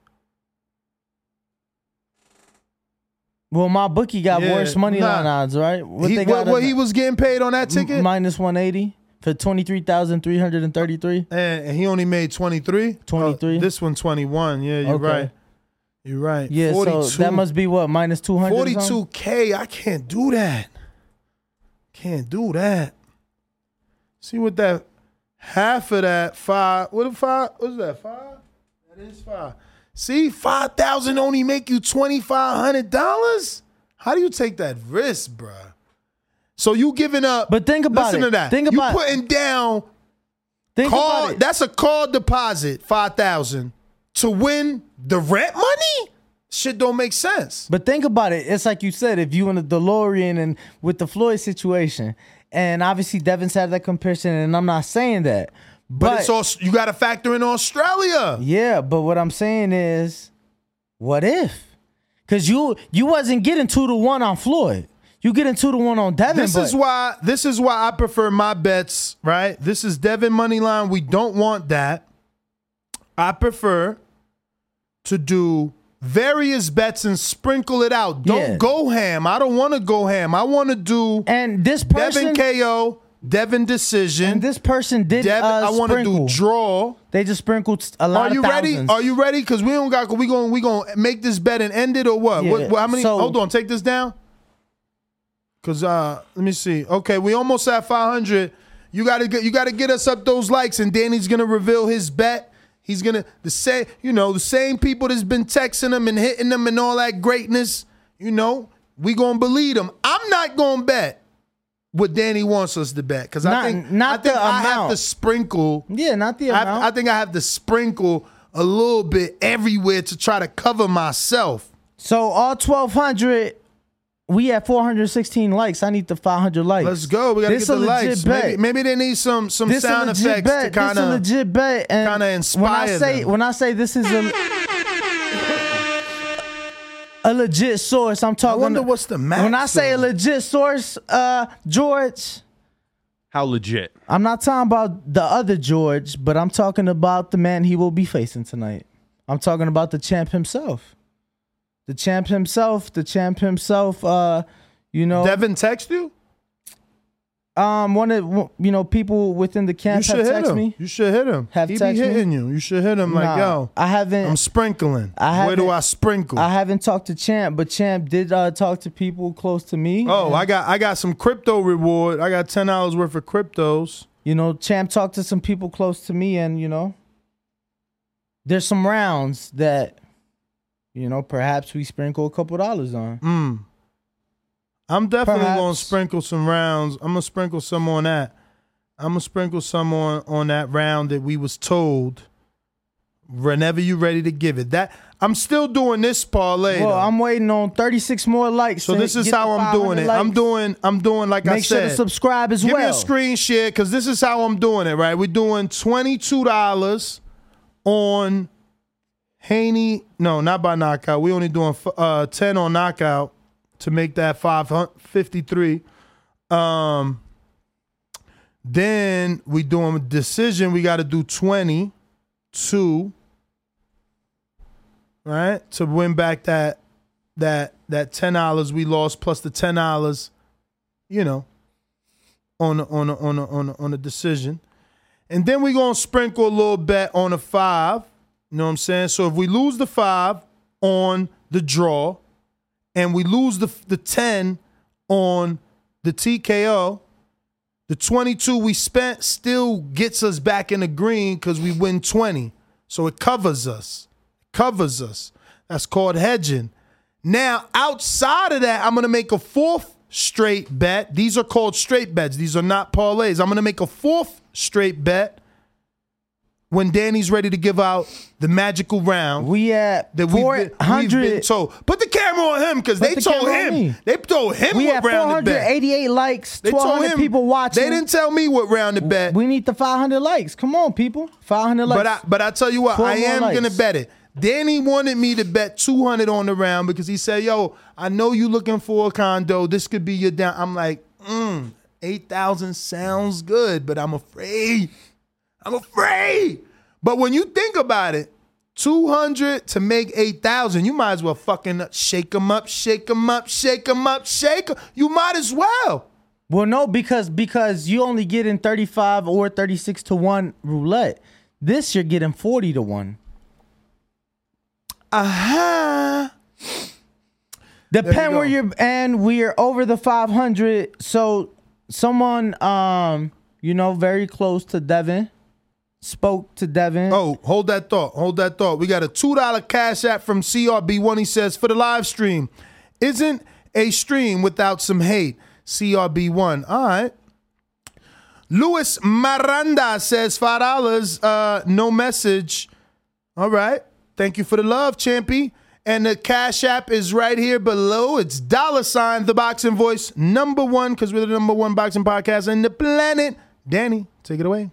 Well, my bookie got Yeah, worse money nah. line odds, right? What he, they what, got? what he was getting paid on that ticket, minus one eighty for twenty-three thousand three hundred and thirty-three. and he only made twenty three. 23? this one twenty one. Yeah, you're Okay. right. You're right. Yeah, 42, so that must be what minus two hundred. 42k. I can't do that. Can't do that. See what that half of that five. What if five? What's that? Five? That is five. See, five thousand only make you twenty five hundred dollars. How do you take that risk, bruh? So you giving up? But think about listen it. to that. Think about you putting down. Think call, about it. That's a call deposit, five thousand to win the rent money. Shit don't make sense. But think about it. It's like you said, if you in a DeLorean and with the Floyd situation, and obviously Devin's had that comparison, and I'm not saying that. But, But, it's you got to factor in Australia. yeah, but what I'm saying is, what if? Because you you wasn't getting two to one on Floyd. You getting two to one on Devin. This is why this is why I prefer my bets, right? This is Devin money line. We don't want that. I prefer to do various bets and sprinkle it out. Don't Yeah. go ham. I don't want to go ham. I want to do and this person Devin KO, Devin decision. and this person did. Devin, uh, I want to do draw. They just sprinkled a lot Are you ready? Are you ready? Because we don't got. We going. We going to make this bet and end it or what? Yeah. what, what- how many? So- hold on. Take this down. Cause uh, let me see. Okay, we almost at 500. You gotta get. You gotta get us up those likes, and Danny's gonna reveal his bet. He's gonna the same. You know, the same people that's been texting him and hitting him and all that greatness. You know, we gonna believe him. I'm I'm not gonna bet what Danny wants us to bet because I Not- think not I think the I have amount. to sprinkle. Yeah, not the I, amount. I think I have to sprinkle a little bit everywhere to try to cover myself. So all twelve hundred, we at four hundred sixteen likes. I need the five hundred likes. Let's go. We gotta This get the a legit likes. bet. Maybe, maybe they need some some this sound a legit effects bet. to kind this a of legit bet. And kinda when I inspire say them. when I say this is a a legit source, I'm talking. wonder what's the max, When I say a legit source, uh, George, How legit? I'm not talking about the other George, but I'm talking about the man he will be facing tonight. I'm talking about the champ himself. The champ himself, the champ himself, uh, you know. Devin text you. Um, one of you know people within the camp. You have hit text him. me. You should hit him. Have he be text me? hitting you. You should hit him like, Nah, yo, I haven't. I'm sprinkling. I Where do I sprinkle? I haven't talked to Champ, but Champ did uh, talk to people close to me. oh, I got I got some crypto reward. I got ten dollars worth of cryptos. you know Champ talked to some people close to me, and you know, there's some rounds that, you know, perhaps we sprinkle a couple dollars on. Mm. I'm definitely gonna sprinkle some rounds. I'm gonna sprinkle some on that. I'm gonna sprinkle some on on that round that we was told. Whenever you're ready to give it, that I'm still doing this parlay. Well, though. I'm waiting on 36 more likes. So this is how I'm doing 500 it. I'm doing I'm doing like I said. Make sure to subscribe as Give me a screen share because this is how I'm doing it. Right, we're doing twenty two dollars on Haney. No, not by knockout. We only doing uh, ten on knockout to make that five fifty three. Um, then we doing a decision. We got to do twenty two. Right to win back that that that ten dollars we lost plus the ten dollars, you know, on on on on on the decision, and then we gonna sprinkle a little bet on a five. You know what I'm saying? So if we lose the five on the draw, and we lose the the ten on the TKO, the 22 we spent still gets us back in the green because we win 20. So it covers us. It Covers us. That's called hedging. Now, outside of that, I'm going to make a fourth straight bet. These are called straight bets. These are not parlays. I'm going to make a fourth straight bet when Danny's ready to give out the magical round. We at that we've been, we've been 400 told. Put the camera on him because they the told him. They told him We what have round to bet. 488 likes, They told 1,200 him people watching. They didn't tell me what round to bet. We need the 500 likes. Come on, people. 500 likes. But I but I tell you what, I am likes. gonna bet it. Danny wanted me to bet 200 on the round because he said, "Yo, I know you looking for a condo. This could be your down." I'm like, mm, 8,000 sounds good, but I'm afraid. I'm afraid. But when you think about it, 200 to make 8,000, you might as well fucking shake them up, shake them up, shake them up, shake 'em. You might as well. Well, no, because because you only get in 35 or 36 to 1 roulette. This you're getting 40 to 1. Uh-huh. Depend where you're and we're over the 500. So someone um you know very close to Devin spoke to Devin. Oh, hold that thought. Hold that thought. We got a $2 cash app from CRB1. He says, for the live stream, isn't a stream without some hate. CRB1. All right. Luis Miranda says $5. Uh, no message. All right. Thank you for the love, Champy. And the Cash App is right here below. It's dollar sign the boxing voice number one because we're the number one boxing podcast on the planet. Danny, take it away.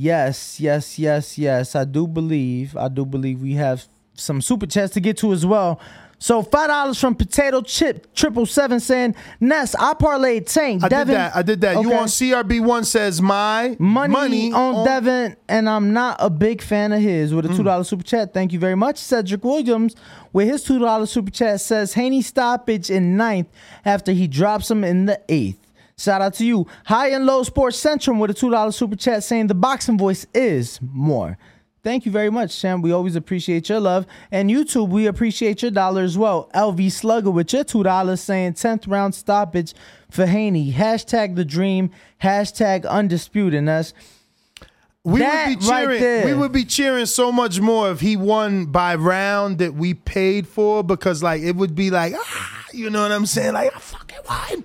Yes, yes, yes, yes. I do believe. I do believe we have some super chats to get to as well. So five dollars from Potato Chip Triple Seven saying Ness. I parlayed Tank. I Devin, did that. I did that. You Okay. on CRB one says my money, money on, Devin, and I'm not a big fan of his. Mm. With a two dollar super chat, thank you very much. Cedric Williams with his two dollar super chat says Haney stoppage in ninth after he drops him in the eighth. Shout out to you. High and Low Sports Centrum with a two dollar super chat saying the boxing voice is more. Thank you very much, Sam. We always appreciate your love. And YouTube, we appreciate your dollar as well. LV Slugger with your $2 saying 10th round stoppage for Haney. Hashtag the dream. Hashtag undisputed. And that's We that would be cheering. there. we would be cheering so much more if he won by round that we paid for because like it would be like ah, You know what I'm saying? Like I fucking won.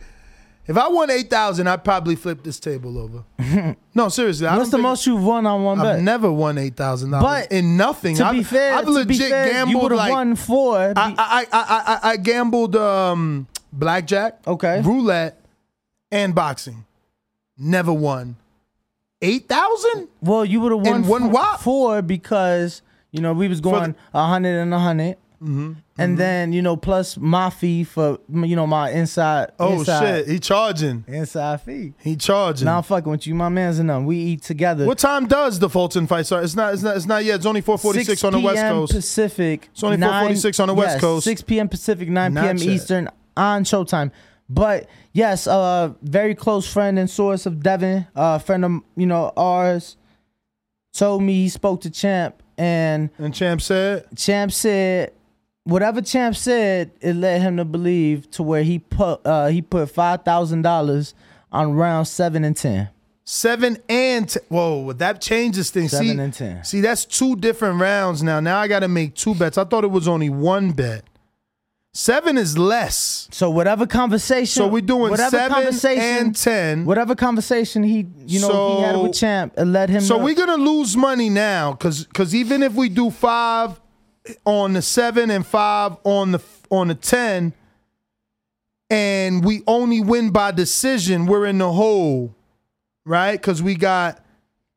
If I won eight thousand, I'd probably flip this table over. no, seriously. I What's the most you've won on one bet? I've bet? never won eight thousand dollars But in nothing. to I've, be fair, I've to be legit fair, you gambled would have like won four. I, I, I, I, I, I gambled um, blackjack, okay, roulette, and boxing. Never won. Eight thousand? Well, you would have won In one fo- whop? four because you know we was going a hundred and a hundred, Mm-hmm. and then you know plus my fee for you know my inside. Oh inside, shit, he charging. Inside fee. He charging. Now I'm fucking with you, my man's and them. We eat together. What time does the Fulton fight start? It's not. It's not. It's not yet. It's only four forty six on the West Coast. Pacific. It's only 4:46 on the West yes, Coast. 6 p.m. Pacific, 9 Not p.m. yet. Eastern on Showtime. But yes, a very close friend and source of Devin, a friend of you know ours, told me he spoke to Champ and and Champ said Champ said whatever Champ said it led him to believe to where he put uh he put five thousand dollars on round seven and ten. Seven and t- whoa, that changes things. Seven see, and 10. See, that's two different rounds now. Now I got to make two bets. I thought it was only one bet. Seven is less. So whatever conversation, So we're doing whatever seven conversation, and ten. Whatever conversation he, you know, he had So- with Champ, it led him. So to, we're gonna lose money now, cause cause even if we do five on the seven and five on the on the ten, and we only win by decision, we're in the hole, right? Cause we got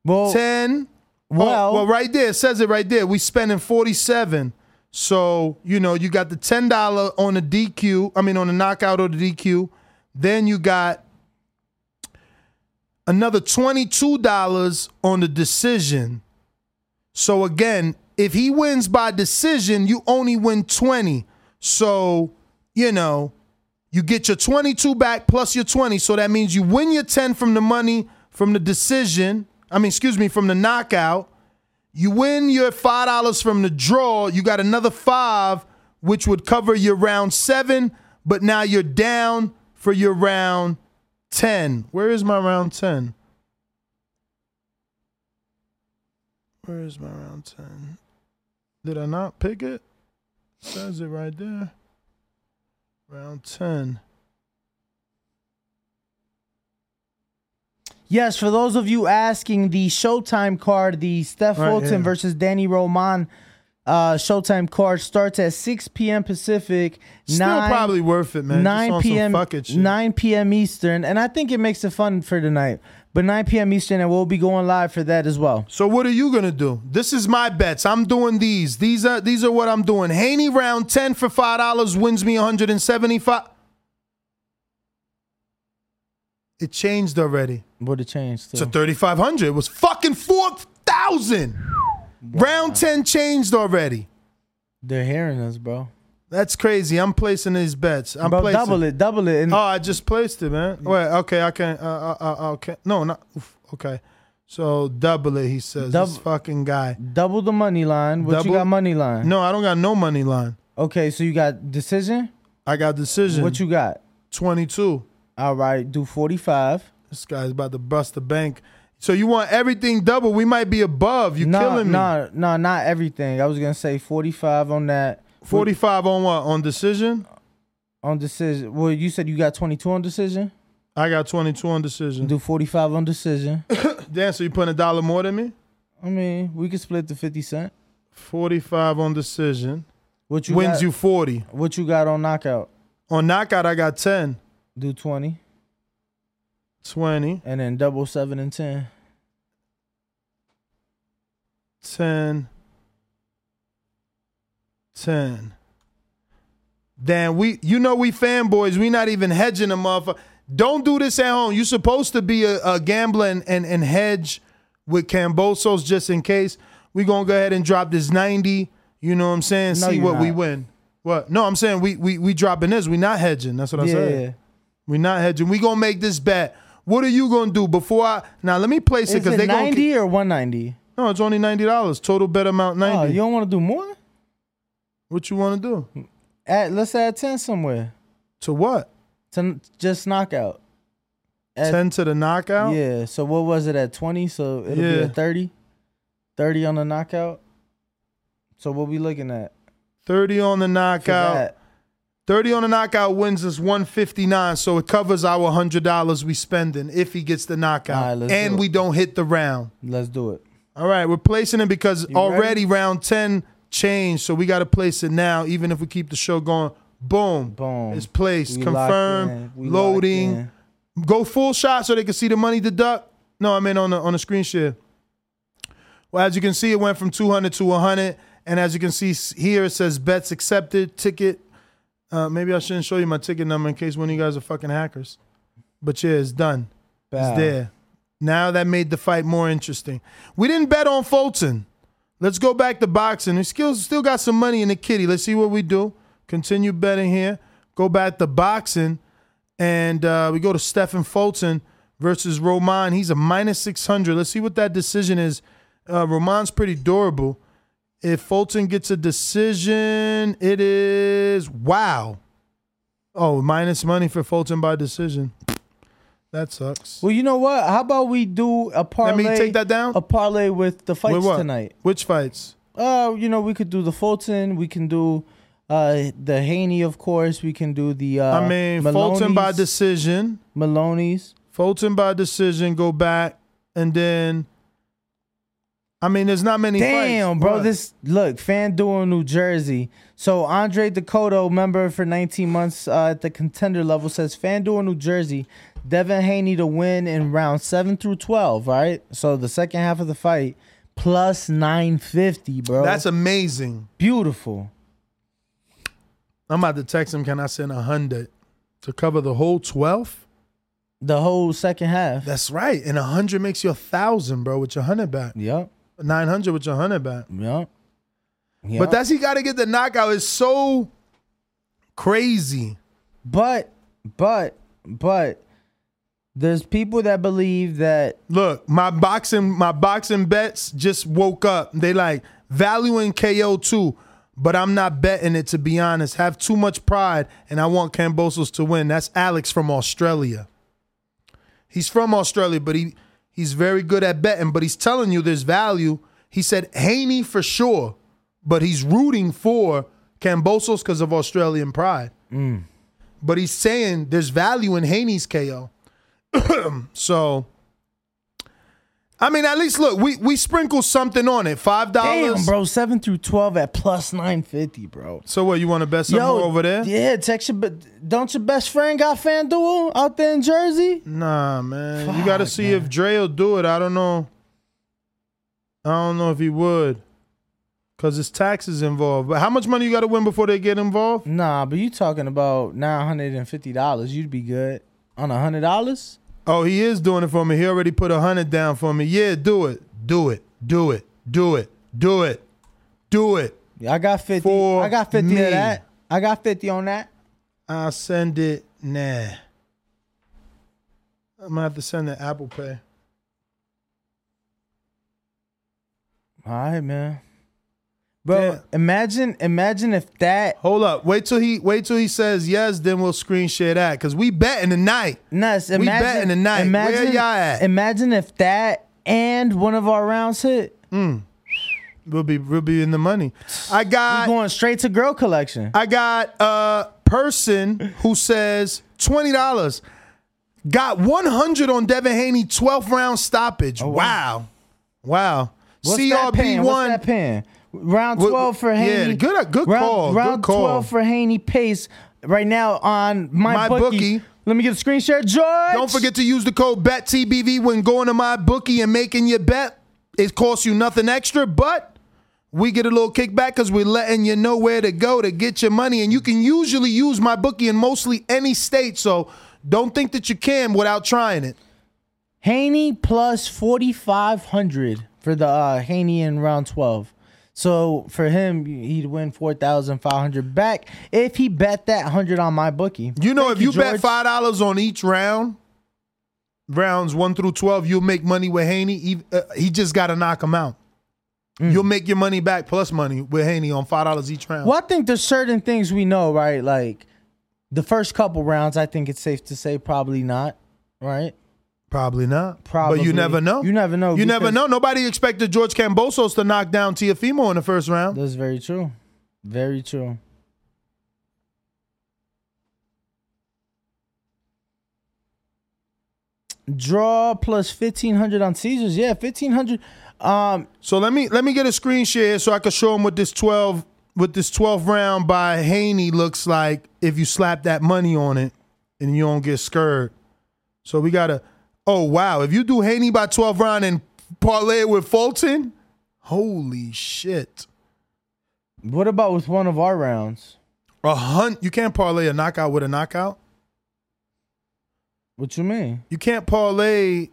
well, ten. Oh, well- oh, well, right there it says it right there. We spending forty seven. So you know you got the ten dollar on the DQ. I mean on the knockout or the DQ. Then you got another $22 on the decision. So again, if he wins by decision, you only win 20. So, you know, you get your 22 back plus your 20. So that means you win your 10 from the money from the decision. I mean, excuse me, from the knockout. You win your $5 from the draw. You got another 5 which would cover your round 7, but now you're down for your round 10. Where is my round 10? Where is my round 10? Did I not pick it? Says it right there. Round 10. yes, for those of you asking, the Showtime card, the Steph Right, Fulton yeah. versus Danny Roman uh, Showtime card starts at 6 p.m. Pacific. Still 9, probably worth it, man. 9 p.m. fuck it shit. 9 p.m. Eastern, and I think it makes it fun for tonight. But 9 p.m. Eastern, and we'll be going live for that as well. So what are you gonna do? This is my bets. I'm doing these. These are these are what I'm doing. Haney round 10 for five dollars wins me 175. It changed already. What it changed to to? 3,500. It was fucking 4,000. Round 10 changed already. They're hearing us, bro. That's crazy. I'm placing these bets. I'm Bro, placing. double it, double it. And Oh, I just placed it, man. Wait, okay, I can. Uh, uh, uh, okay, no, not oof, okay. So double it. He says this Dub- fucking guy. double the money line. What Double? you got money line? No, I don't got no money line. Okay, so you got decision. I got decision. What you got? 22. All right, do 45. This guy's about to bust the bank. So you want everything double? We might be above. You no, killing me. No, no, not everything. I was gonna say 45 on that. 45 on what? On decision? On decision. Well, you said you got 22 on decision. I got 22 on decision. Do 45 on decision. Damn, so you putting a dollar more than me? I mean, we could split the 50 cent. 45 on decision. What you Wins got- you 40. What you got on knockout? On knockout, I got 10. Do 20. 20. And then double seven and 10. 10. 10. Damn, we you know we fanboys, we not even hedging a motherfucker. Don't do this at home. you supposed to be a, a gambler and, and, and hedge with Kambosos just in case. we gonna go ahead and drop this 90. You know what I'm saying? No, See what we win. What? No, I'm saying we we we dropping this. We not hedging. That's what I Yeah. said. We not hedging. We gonna make this bet. What are you gonna do before I now let me place it Is because it they gonna 90 or 190? No, it's only ninety dollars. Total bet amount ninety. Oh, you don't want to do more? What you want to do? Add, let's add 10 somewhere. To what? To just knockout. Add- 10 to the knockout? Yeah. So what was it at 20? So it'll be Yeah. at 30? 30 on the knockout? So what we looking at? 30 on the knockout. that? 30 on the knockout wins us 159, so it covers our $100 we spending if he gets the knockout. All right, let's do and it. we don't hit the round. Let's do it. All right, we're placing it because You already ready? round 10 changed, so we got to place it now, even if we keep the show going. Boom. Boom. It's placed. We Confirm. Loading. Go full shot so they can see the money deduct. No, I mean on the on the screen share. Well, as you can see, it went from 200 to 100. And as you can see here, it says bets accepted, ticket. Uh, maybe I shouldn't show you my ticket number in case one of you guys are fucking hackers. But yeah, it's done. Bow. It's there. Now that made the fight more interesting. We didn't bet on Fulton. Let's go back to boxing. We still, still got some money in the kitty. Let's see what we do. Continue betting here. Go back to boxing. And uh, we go to Stephen Fulton versus Roman. He's a minus 600. Let's see what that decision is. Uh, Roman's pretty durable. If Fulton gets a decision, it is wow. Oh, minus money for Fulton by decision. That sucks. Well, you know what? How about we do a parlay? Let me take that down. A parlay with the fights With what? tonight. Which fights? Uh, you know, we could do the Fulton. We can do uh the Haney, of course. We can do the. uh I mean, Fulton by decision. Moloney's. Fulton by decision. Go back and then. I mean, there's not many. Damn, fights. bro. What? This look, FanDuel New Jersey. So Andre Dakota, member for 19 months uh, at the contender level, says FanDuel New Jersey. Devin Haney to win in round seven through 12. Right. So the second half of the fight plus 950, bro. That's amazing. beautiful. I'm about to text him. Can I send a hundred to cover the whole twelve? The whole second half. That's right. And a hundred makes you a thousand, bro, with your hundred back. Yep. Nine hundred with your hundred back. Yep. Yep. But that's he got to get the knockout. It's so crazy. But, but, but, there's people that believe that Look, my boxing, my boxing bets just woke up. They like valuing KO too, but I'm not betting it to be honest. Have too much pride, and I want Kambosos to win. That's Alex from Australia. He's from Australia, but he he's very good at betting. But he's telling you there's value. He said Haney for sure, but he's rooting for Kambosos because of Australian pride. Mm. But he's saying there's value in Haney's KO. so, I mean, at least look, we we sprinkle something on it. Five dollars, bro, seven through twelve at plus nine fifty, bro. So what? You want to bet some more over there? Yeah, text your. But don't your best friend got FanDuel out there in Jersey? Nah, man. you got to Fuck, see if Dre will do it. I don't know. I don't know if he would, cause his taxes involved. But how much money you got to win before they get involved? Nah, but you talking about nine hundred and fifty dollars? You'd be good on a hundred dollars. Oh, he is doing it for me. He already put a hundred down for me. Yeah, do it, do it, do it, do it, do it, do it. Yeah, I got fifty. For I got fifty me. of that. I got fifty on that. I'll send it. Nah. I'm gonna have to send it Apple Pay. All right, man. Bro, imagine, imagine if that Hold up. Wait till he wait till he says yes, then we'll screen share that. Cause we bet betting tonight. nuts. We Imagine, betting tonight. Where Imagine, y'all at? Imagine if that and one of our rounds hit. Mm. We'll be we'll be in the money. I We got going straight to girl collection. I got a person who says twenty dollars. Got one hundred on Devin Haney, 12th round stoppage. wow. Wow. What's that paying? CRB one. Round twelve for yeah, Haney. good- good round, call, good Round call. twelve for Haney pace right now on my, My bookie. Bookie. Let me get a screen share, George. Don't forget to use the code BETTBV when going to my bookie and making your bet. It costs you nothing extra, but we get a little kickback because we're letting you know where to go to get your money. And you can usually use my bookie in mostly any state. So don't think that you can without trying it. Haney plus forty five hundred for the uh, Haney in round twelve. So for him, he'd win four thousand five hundred back if he bet that hundred on my bookie. You know, Thank if you, bet five dollars on each round, rounds one through twelve, you'll make money with Haney. He, uh, he just got to knock him out. Mm. You'll make your money back plus money with Haney on five dollars each round. Well, I think there's certain things we know, right? Like the first couple rounds, I think it's safe to say probably not, right? Probably not. Probably. But you never know. You never know. You never know. Nobody expected George Kambosos to knock down Teofimo in the first round. That's very true. Very true. Draw plus fifteen hundred on Caesars. Yeah, fifteen hundred. Um. So let me let me get a screen share so I can show them what this twelve with this twelfth round by Haney looks like if you slap that money on it and you don't get scared. So we gotta Oh wow! If you do Haney by 12 round and parlay it with Fulton, holy shit! what about with one of our rounds? A hunt. You can't parlay a knockout with a knockout. What you mean? You can't parlay.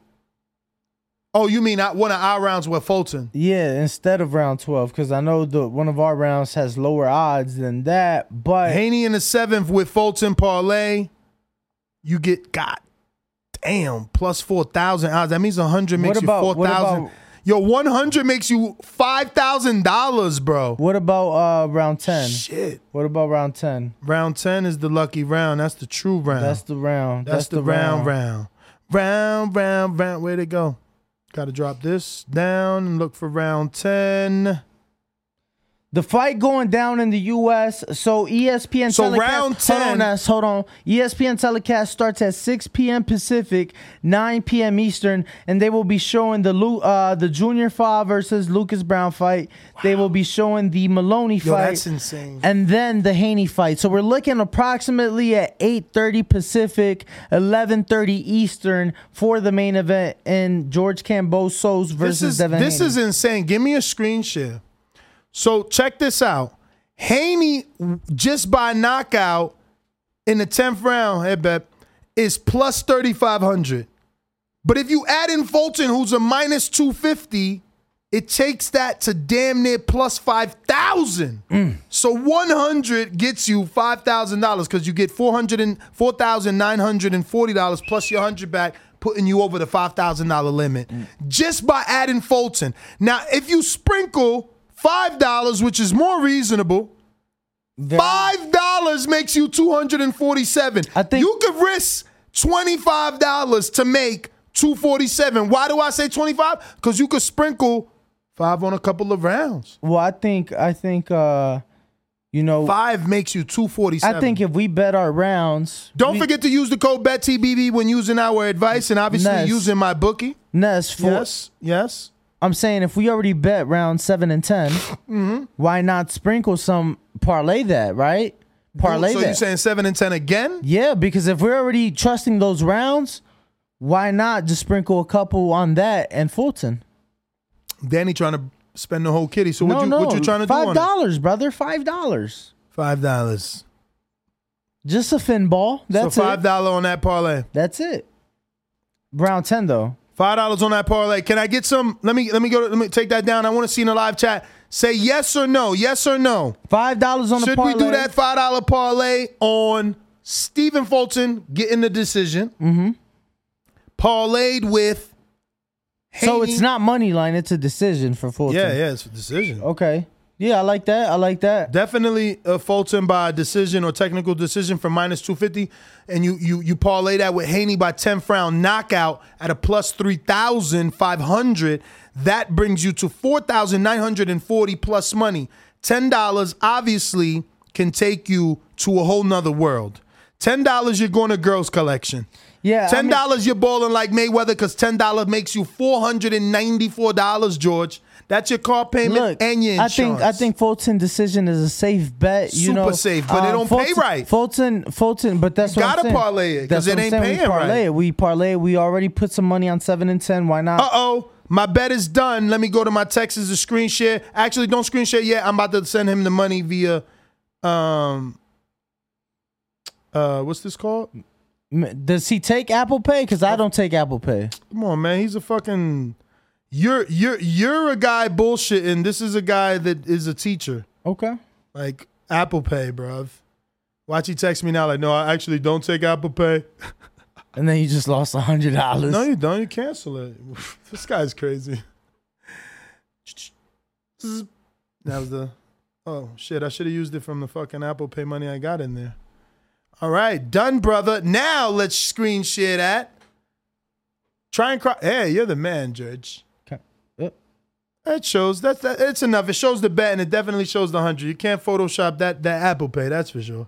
Oh, you mean one of our rounds with Fulton? Yeah, instead of round twelve, because I know the one of our rounds has lower odds than that. But Haney in the seventh with Fulton parlay, you get God damn plus four thousand odds. That means hundred makes about- you four thousand. about- Yo, one hundred makes you five thousand dollars, bro. what about uh round ten? Shit. What about round ten? Round ten is the lucky round. That's the true round. That's the round. That's, the, round, round, round, round, round. Where'd it go? Got to drop this down and look for round ten. The fight going down in the U.S. So ESPN So telecast, round Hold 10 on, Ness, hold on. ESPN telecast starts at 6 p.m. Pacific, 9 p.m. Eastern, and they will be showing the uh, the Junior Fa versus Lucas Browne fight. They will be showing the Moloney Yo, fight. that's insane. and then the Haney fight. So we're looking approximately at 8:30 Pacific, 11:30 Eastern for the main event in George Kambosos versus this is Devin this Haney. is insane. Give me a screen share. So check this out. Haney just by knockout in the tenth round, hey bet, is plus thirty five hundred. But if you add in Fulton, who's a minus two fifty, it takes that to damn near plus five thousand. Mm. So one hundred gets you five thousand dollars because you get four hundred and four thousand nine hundred and forty dollars plus your hundred back, putting you over the five thousand dollar limit mm. just by adding Fulton. Now, if you sprinkle five dollars, which is more reasonable, five dollars makes you two hundred and forty-seven. I think you could risk twenty-five dollars to make two forty-seven. Why do I say twenty-five? Because you could sprinkle five on a couple of rounds. Well, I think I think uh you know Five makes you two forty-seven. I think if we bet our rounds, Don't forget to use the code BETTBB when using our advice and obviously Ness. using my bookie. Ness for Yes, yes. I'm saying if we already bet round seven and 10 Mhm. why not sprinkle some parlay that right? Parlay so that. you're saying seven and ten again? yeah, because if we're already trusting those rounds, why not just sprinkle a couple on that and Fulton? Danny trying to spend the whole kitty. So no, what you no, what you trying to do Five dollars, brother. Five dollars. Five dollars. Just a fin ball. That's so five dollar on that parlay. That's it. Round ten though. Five dollars on that parlay. Can I get some? Let me let me go. Let me take that down. I want to see in the live chat. Say yes or no. Yes or no. Five dollars on the Should we do that five dollar parlay on Stephen Fulton getting the decision? Mm-hmm. Parlayed with. So it's not money line; it's a decision for Fulton. Yeah, yeah, it's a decision. Okay. Yeah, I like that. I like that. Definitely uh, Fulton by decision or technical decision for minus 250. And you you you parlay that with Haney by 10th round knockout at a plus 3,500. That brings you to 4,940 plus money. $10 obviously can take you to a whole nother world. $10 you're going to girls collection. Yeah, I Ten mean- dollars you're balling like Mayweather because ten dollars makes you four hundred and ninety four dollars, George. That's your car payment Look, and your insurance. I think I think Fulton decision is a safe bet. You Super know, safe, but it don't pay Fulton, right. Fulton, Fulton, but that's You what I'm gotta saying. parlay it, 'cause That's it I'm ain't saying. we parlay right. It. We parlay. it. We already put some money on seven and ten. Why not? Uh oh, my bet is done. Let me go to my Texas to screen share. Actually, don't screen share yet. I'm about to send him the money via, um, uh, what's this called? Does he take Apple Pay? Because I don't take Apple Pay. Come on, man. He's a fucking. You're you're you're a guy bullshitting. This is a guy that is a teacher. Okay. Like Apple Pay, bruv. Watch he text me now. Like, no, I actually don't take Apple Pay. And then you just lost a hundred dollars. No, you don't. You cancel it. this guy's crazy. That was the. Oh shit! I should have used it from the fucking Apple Pay money I got in there. All right, done, brother. Now let's screen share that. Try and cry. Hey, you're the man, Judge. That shows. That's that. It's enough. It shows the bet, and it definitely shows the hundred. You can't Photoshop that that Apple Pay. That's for sure.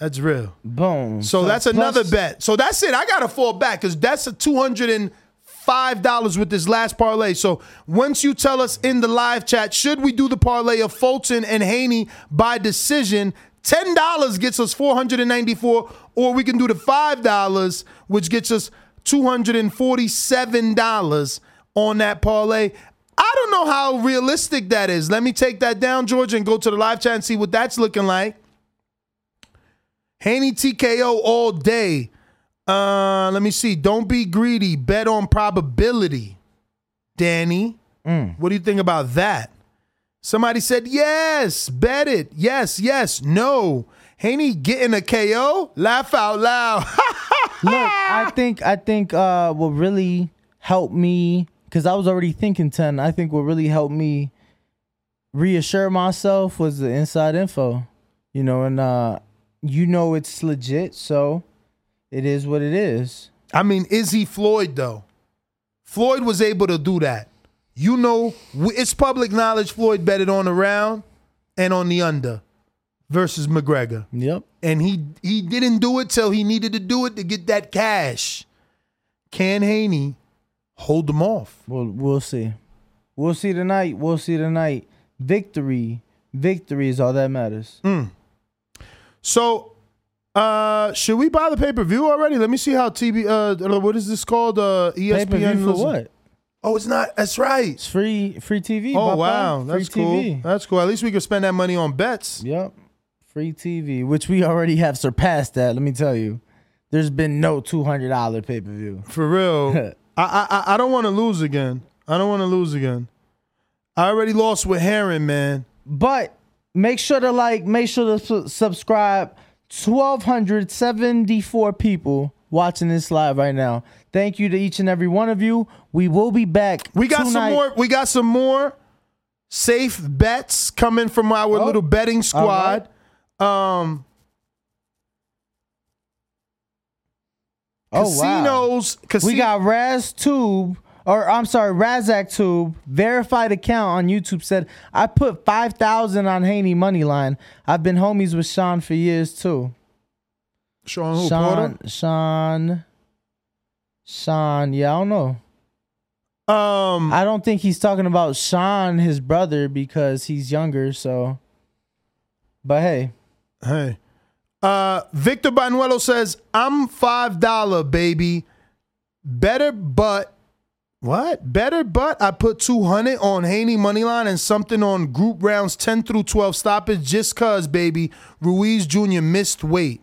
That's real. Boom. So, that's plus- another bet. So that's it. I gotta fall back because that's a two hundred and five dollars with this last parlay. So once you tell us in the live chat, should we do the parlay of Fulton and Haney by decision? Ten dollars gets us four hundred and ninety-four, or we can do the five dollars, which gets us two hundred and forty-seven dollars on that parlay. I don't know how realistic that is. Let me take that down, George, and go to the live chat and see what that's looking like. Haney TKO all day. Uh, let me see. Don't be greedy. Bet on probability. Danny, what do you think about that? Somebody said yes. Bet it. Yes. Yes. No. Haney getting a KO. Laugh out loud. Look, I think I think uh what really helped me because I was already thinking ten. I think what really helped me reassure myself was the inside info. You know, and uh you know it's legit, so it is what it is. I mean, is he Floyd though? Floyd was able to do that. You know, it's public knowledge. Floyd betted on the round and on the under versus McGregor. Yep. And he he didn't do it till he needed to do it to get that cash. Can Haney hold them off? Well, we'll see. We'll see tonight. We'll see tonight. Victory, victory is all that matters. So, uh, should we buy the pay per view already? Let me see how TV. Uh, what is this called? Uh, ESPN. Pay-per-view for what? Oh, it's not. That's right. It's free, free TV. Oh wow, free that's cool. TV. That's cool. At least we could spend that money on bets. Yep, free TV, which we already have surpassed that. Let me tell you, there's been no two hundred dollar pay per view. For real. I I I- don't want to lose again. I don't want to lose again. I already lost with Herring, man. But make sure to like, make sure to su- subscribe. Twelve hundred seventy four people watching this live right now. Thank you to each and every one of you. We will be back. We got some more. We got some more safe bets coming from our Oh, little betting squad. Um, Oh, wow. casinos. Casino, We got Raz Tube, or I'm sorry, Razak Tube, verified account on YouTube said, I put 5,000 on Haney money line. I've been homies with Sean for years too. Sean who, Sean, Porter? Sean, Sean, yeah, I don't know. Um, I don't think he's talking about Sean, his brother, because he's younger, so. But hey, Hey. Uh Victor Banuelo says, I'm five dollar, baby. Better but what? Better but I put 200 on Haney money line and something on group rounds 10 through 12 stoppage just cuz baby Ruiz Jr. missed weight.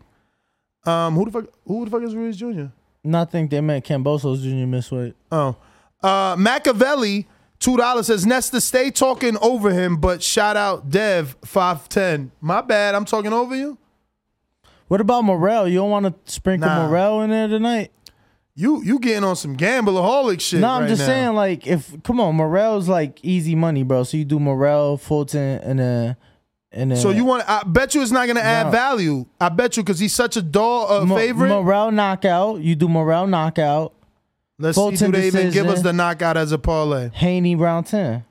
Um who the fuck who the fuck is Ruiz Jr.? not think they meant Kambosos Jr. missed weight. Oh. Uh Machiavelli $2 says Nesta stay talking over him but shout out Dev 510. My bad, I'm talking over you? What about Morrell? You don't want to sprinkle Nah. Morrell in there tonight? You you getting on some gambleaholic shit. No, I'm right just now. saying, like, if come on, Morrell's like easy money, bro. So you do Morrell, Fulton, and then and then So you want? I bet you it's not going to add No. value. I bet you because he's such a dog uh, Mo- favorite. Morrell knockout. You do Morrell knockout. Let's see, Fulton do they even give us the knockout as a parlay? Haney round ten.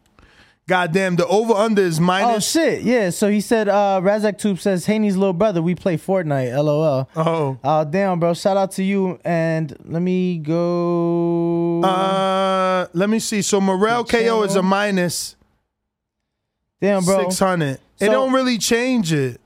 Goddamn, the over under is minus. Oh shit, yeah. So he said, uh, Razak Tube says Haney's little brother. We play Fortnite. LOL. Oh, Oh damn, bro. Shout out to you. And let me go. uh, let me see. So Morrell KO is a minus damn, bro. six hundred. It don't really change it.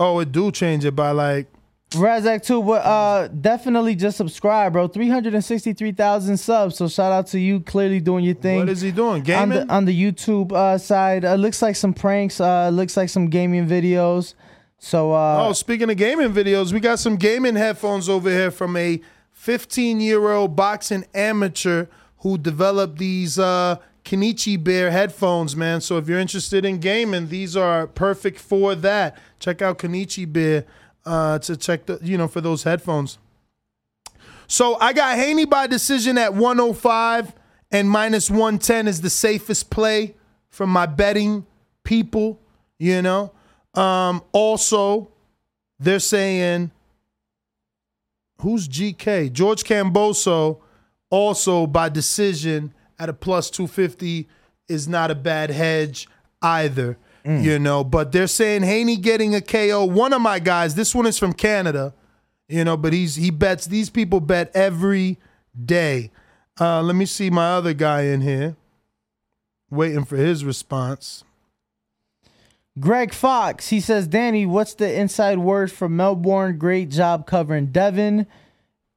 Oh, it do change it by like. Razak too, but uh, definitely just subscribe, bro. Three hundred and sixty-three thousand subs. So shout out to you, clearly doing your thing. What is he doing? on Gaming? the on the YouTube uh, side? Uh, looks like some pranks. Uh, looks like some gaming videos. So uh, oh, speaking of gaming videos, we got some gaming headphones over here from a 15 year old boxing amateur who developed these uh, Kenichi Bear headphones, man. So if you're interested in gaming, these are perfect for that. Check out Kenichi Bear uh, to check the, you know, for those headphones. So I got Haney by decision at 105 and minus 110 is the safest play from my betting people, you know. Um, also, they're saying who's GK? George Kamboso also by decision at a plus 250 is not a bad hedge either. You know, but they're saying Haney getting a KO. One of my guys, this one is from Canada, you know, but he's he bets these people bet every day. Uh, let me see my other guy in here. Waiting for his response. Greg Fox, he says, Danny, what's the inside word from Melbourne? Great job covering Devin.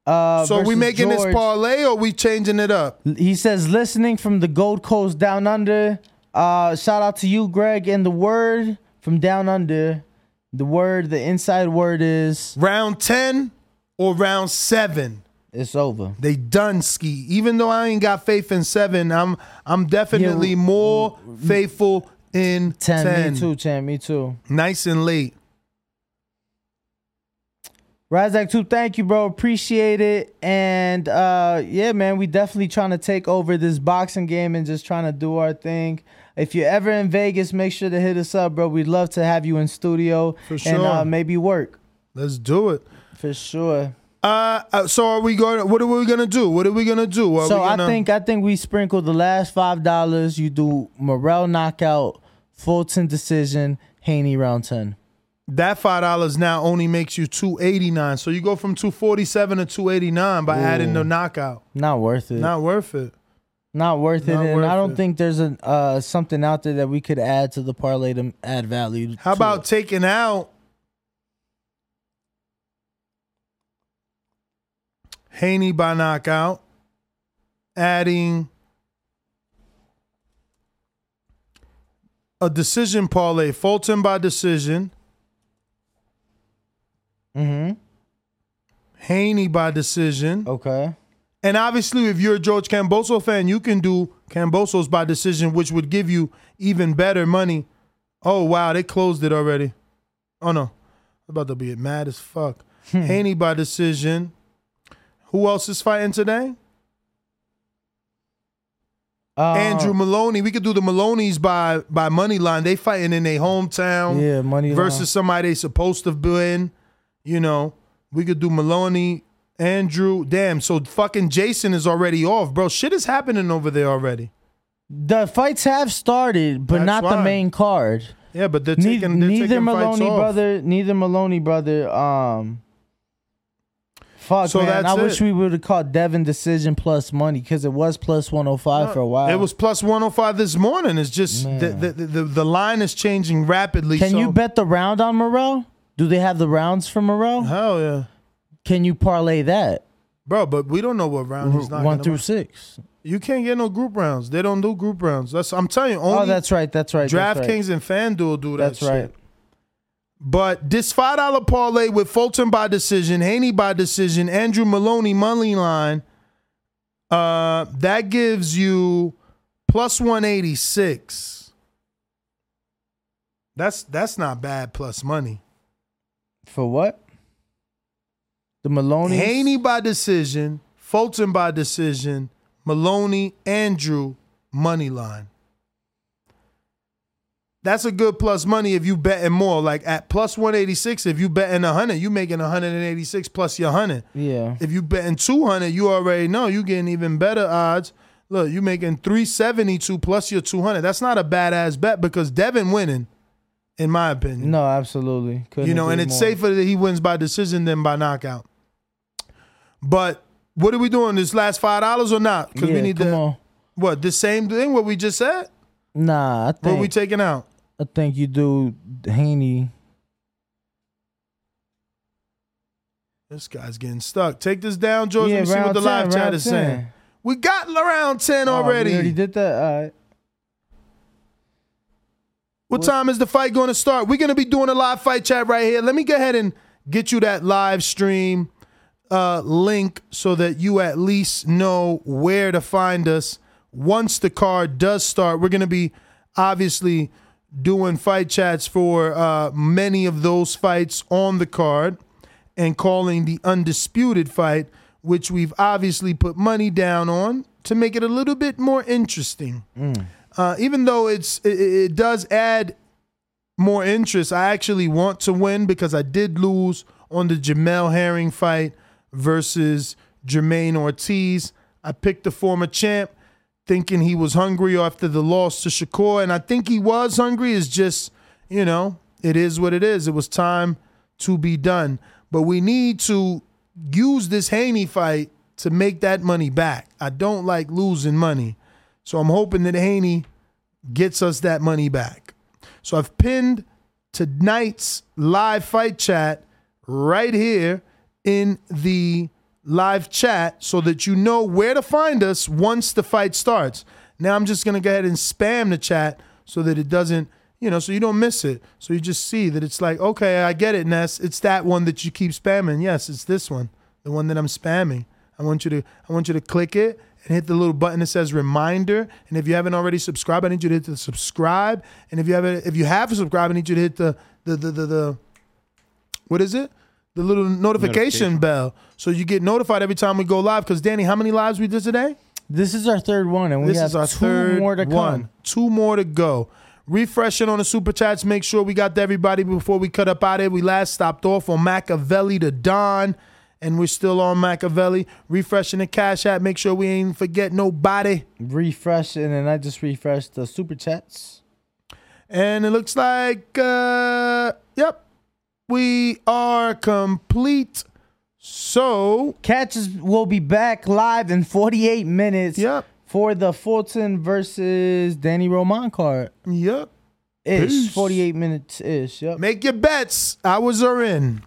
Uh, so are we making this parlay or we changing it up? He says, listening from the Gold Coast down under. Uh, shout out to you, Greg. And the word from down under, the word, the inside word is round 10 or round 7. It's over. They done ski. Even though I ain't got faith in 7, I'm I'm definitely more faithful in 10. 10. Me too, Chan. Me too. Nice and late. Razak 2, thank you, bro. Appreciate it. And uh yeah, man, we definitely trying to take over this boxing game and just trying to do our thing. If you're ever in Vegas, make sure to hit us up, bro. We'd love to have you in studio For and sure. uh, maybe work. Let's do it. For sure. Uh, uh, so are we going? What are we gonna do? What are we gonna do? Are so gonna, I think I think we sprinkle the last five dollars. You do Morrell knockout, Fulton decision, Haney round ten. that five dollars now only makes you two eighty nine. So you go from two forty seven to two eighty nine by adding the knockout. Not worth it. Not worth it. Not worth it. Not and worth I don't it. think there's a uh, something out there that we could add to the parlay to add value. How about it. taking out Haney by knockout, adding a decision parlay, Fulton by decision, Mm-hmm. Haney by decision. Okay. And obviously, if you're a George Kamboso fan, you can do Kambosos by decision, which would give you even better money. Oh wow, they closed it already. Oh no, I'm about to be mad as fuck. Haney by decision. Who else is fighting today? Uh, Andrew Moloney. We could do the Moloney's by by money line. They fighting in their hometown. Yeah, money line. versus somebody they supposed to win. You know, we could do Moloney, Andrew. Damn, so fucking Jason is already off, bro. Shit is happening over there already. The fights have started, but That's not the main card. Yeah, but they're taking they're neither taking Moloney brother, neither Moloney brother. Um, fuck So man, I that's wish we would have caught Devin decision plus money because it was plus one hundred five for a while. It was plus 105 this morning. It's just the, the, the, the line is changing rapidly. Can so- you bet the round on Moreau? Do they have the rounds for Moreau? Hell yeah. Can you parlay that? Bro, but we don't know what round he's not One through six. You can't get no group rounds. They don't do group rounds. That's I'm telling you. Only oh, that's right. That's right. that's right. DraftKings and FanDuel do that. That's shit. right. But this five dollar parlay with Fulton by decision, Haney by decision, Andrew Moloney money line, uh, that gives you plus one eighty six. That's that's not bad plus money. For what? The Moloney. Haney by decision, Fulton by decision, Moloney, Andrew money line. That's a good plus money if you betting more. Like at plus 186, if you betting 100, you making 186 plus your 100. Yeah. If you betting 200, you already know you getting even better odds. Look, you making 372 plus your 200. That's not a badass bet because Devin winning, in my opinion. No, absolutely. Couldn't you know, and it's more. safer that he wins by decision than by knockout. But what are we doing? This last five dollars or not? Because we need come to. on. What the same thing? What we just said? Nah, I What think we taking out? I think you do Haney. This guy's getting stuck. Take this down, George. Yeah, Let me see what the 10, live chat is 10. saying. We got around ten Oh, we already. already did that. All right. What time is the fight going to start? We're going to be doing a live fight chat right here. Let me go ahead and get you that live stream uh, link so that you at least know where to find us once the card does start. We're going to be obviously doing fight chats for uh, many of those fights on the card and calling the undisputed fight, which we've obviously put money down on to make it a little bit more interesting. Uh, even though it's it, it does add more interest, I actually want to win because I did lose on the Jamel Herring fight versus Jamaine Ortiz. I picked the former champ thinking he was hungry after the loss to Shakur, and I think he was hungry. Is just you know, it is what it is. It was time to be done. But we need to use this Haney fight to make that money back. I don't like losing money. So I'm hoping that Haney gets us that money back. So I've pinned tonight's live fight chat right here in the live chat so that you know where to find us once the fight starts. Now I'm just going to go ahead and spam the chat so that it doesn't, you know, so you don't miss it. So you just see that it's like, okay, I get it, Ness. It's that one that you keep spamming. Yes, it's this one, the one that I'm spamming. I want you to I want you to click it and hit the little button that says reminder. And if you haven't already subscribed, I need you to hit the subscribe. And if you haven't if you have subscribed, I need you to hit the the the the, the what is it? The little notification, Notification. bell. So you get notified every time we go live. Because Danny, how many lives we did today? This is our third one, and we this have is our two third more to come. one. Two more to go. Refreshing on the super chats. Make sure we got to everybody before we cut up out of here. We last stopped off on Machiavelli to Don, and we're still on Machiavelli. Refreshing the cash app. Make sure we ain't forget nobody. Refreshing, and I just refreshed the super chats. And it looks like, uh, yep, we are complete. So Catches will be back live in 48 minutes. Yep. For the Fulton versus Danny Roman card. Yep. Ish. Peace. 48 minutes ish. Yep. make your bets. Hours are in.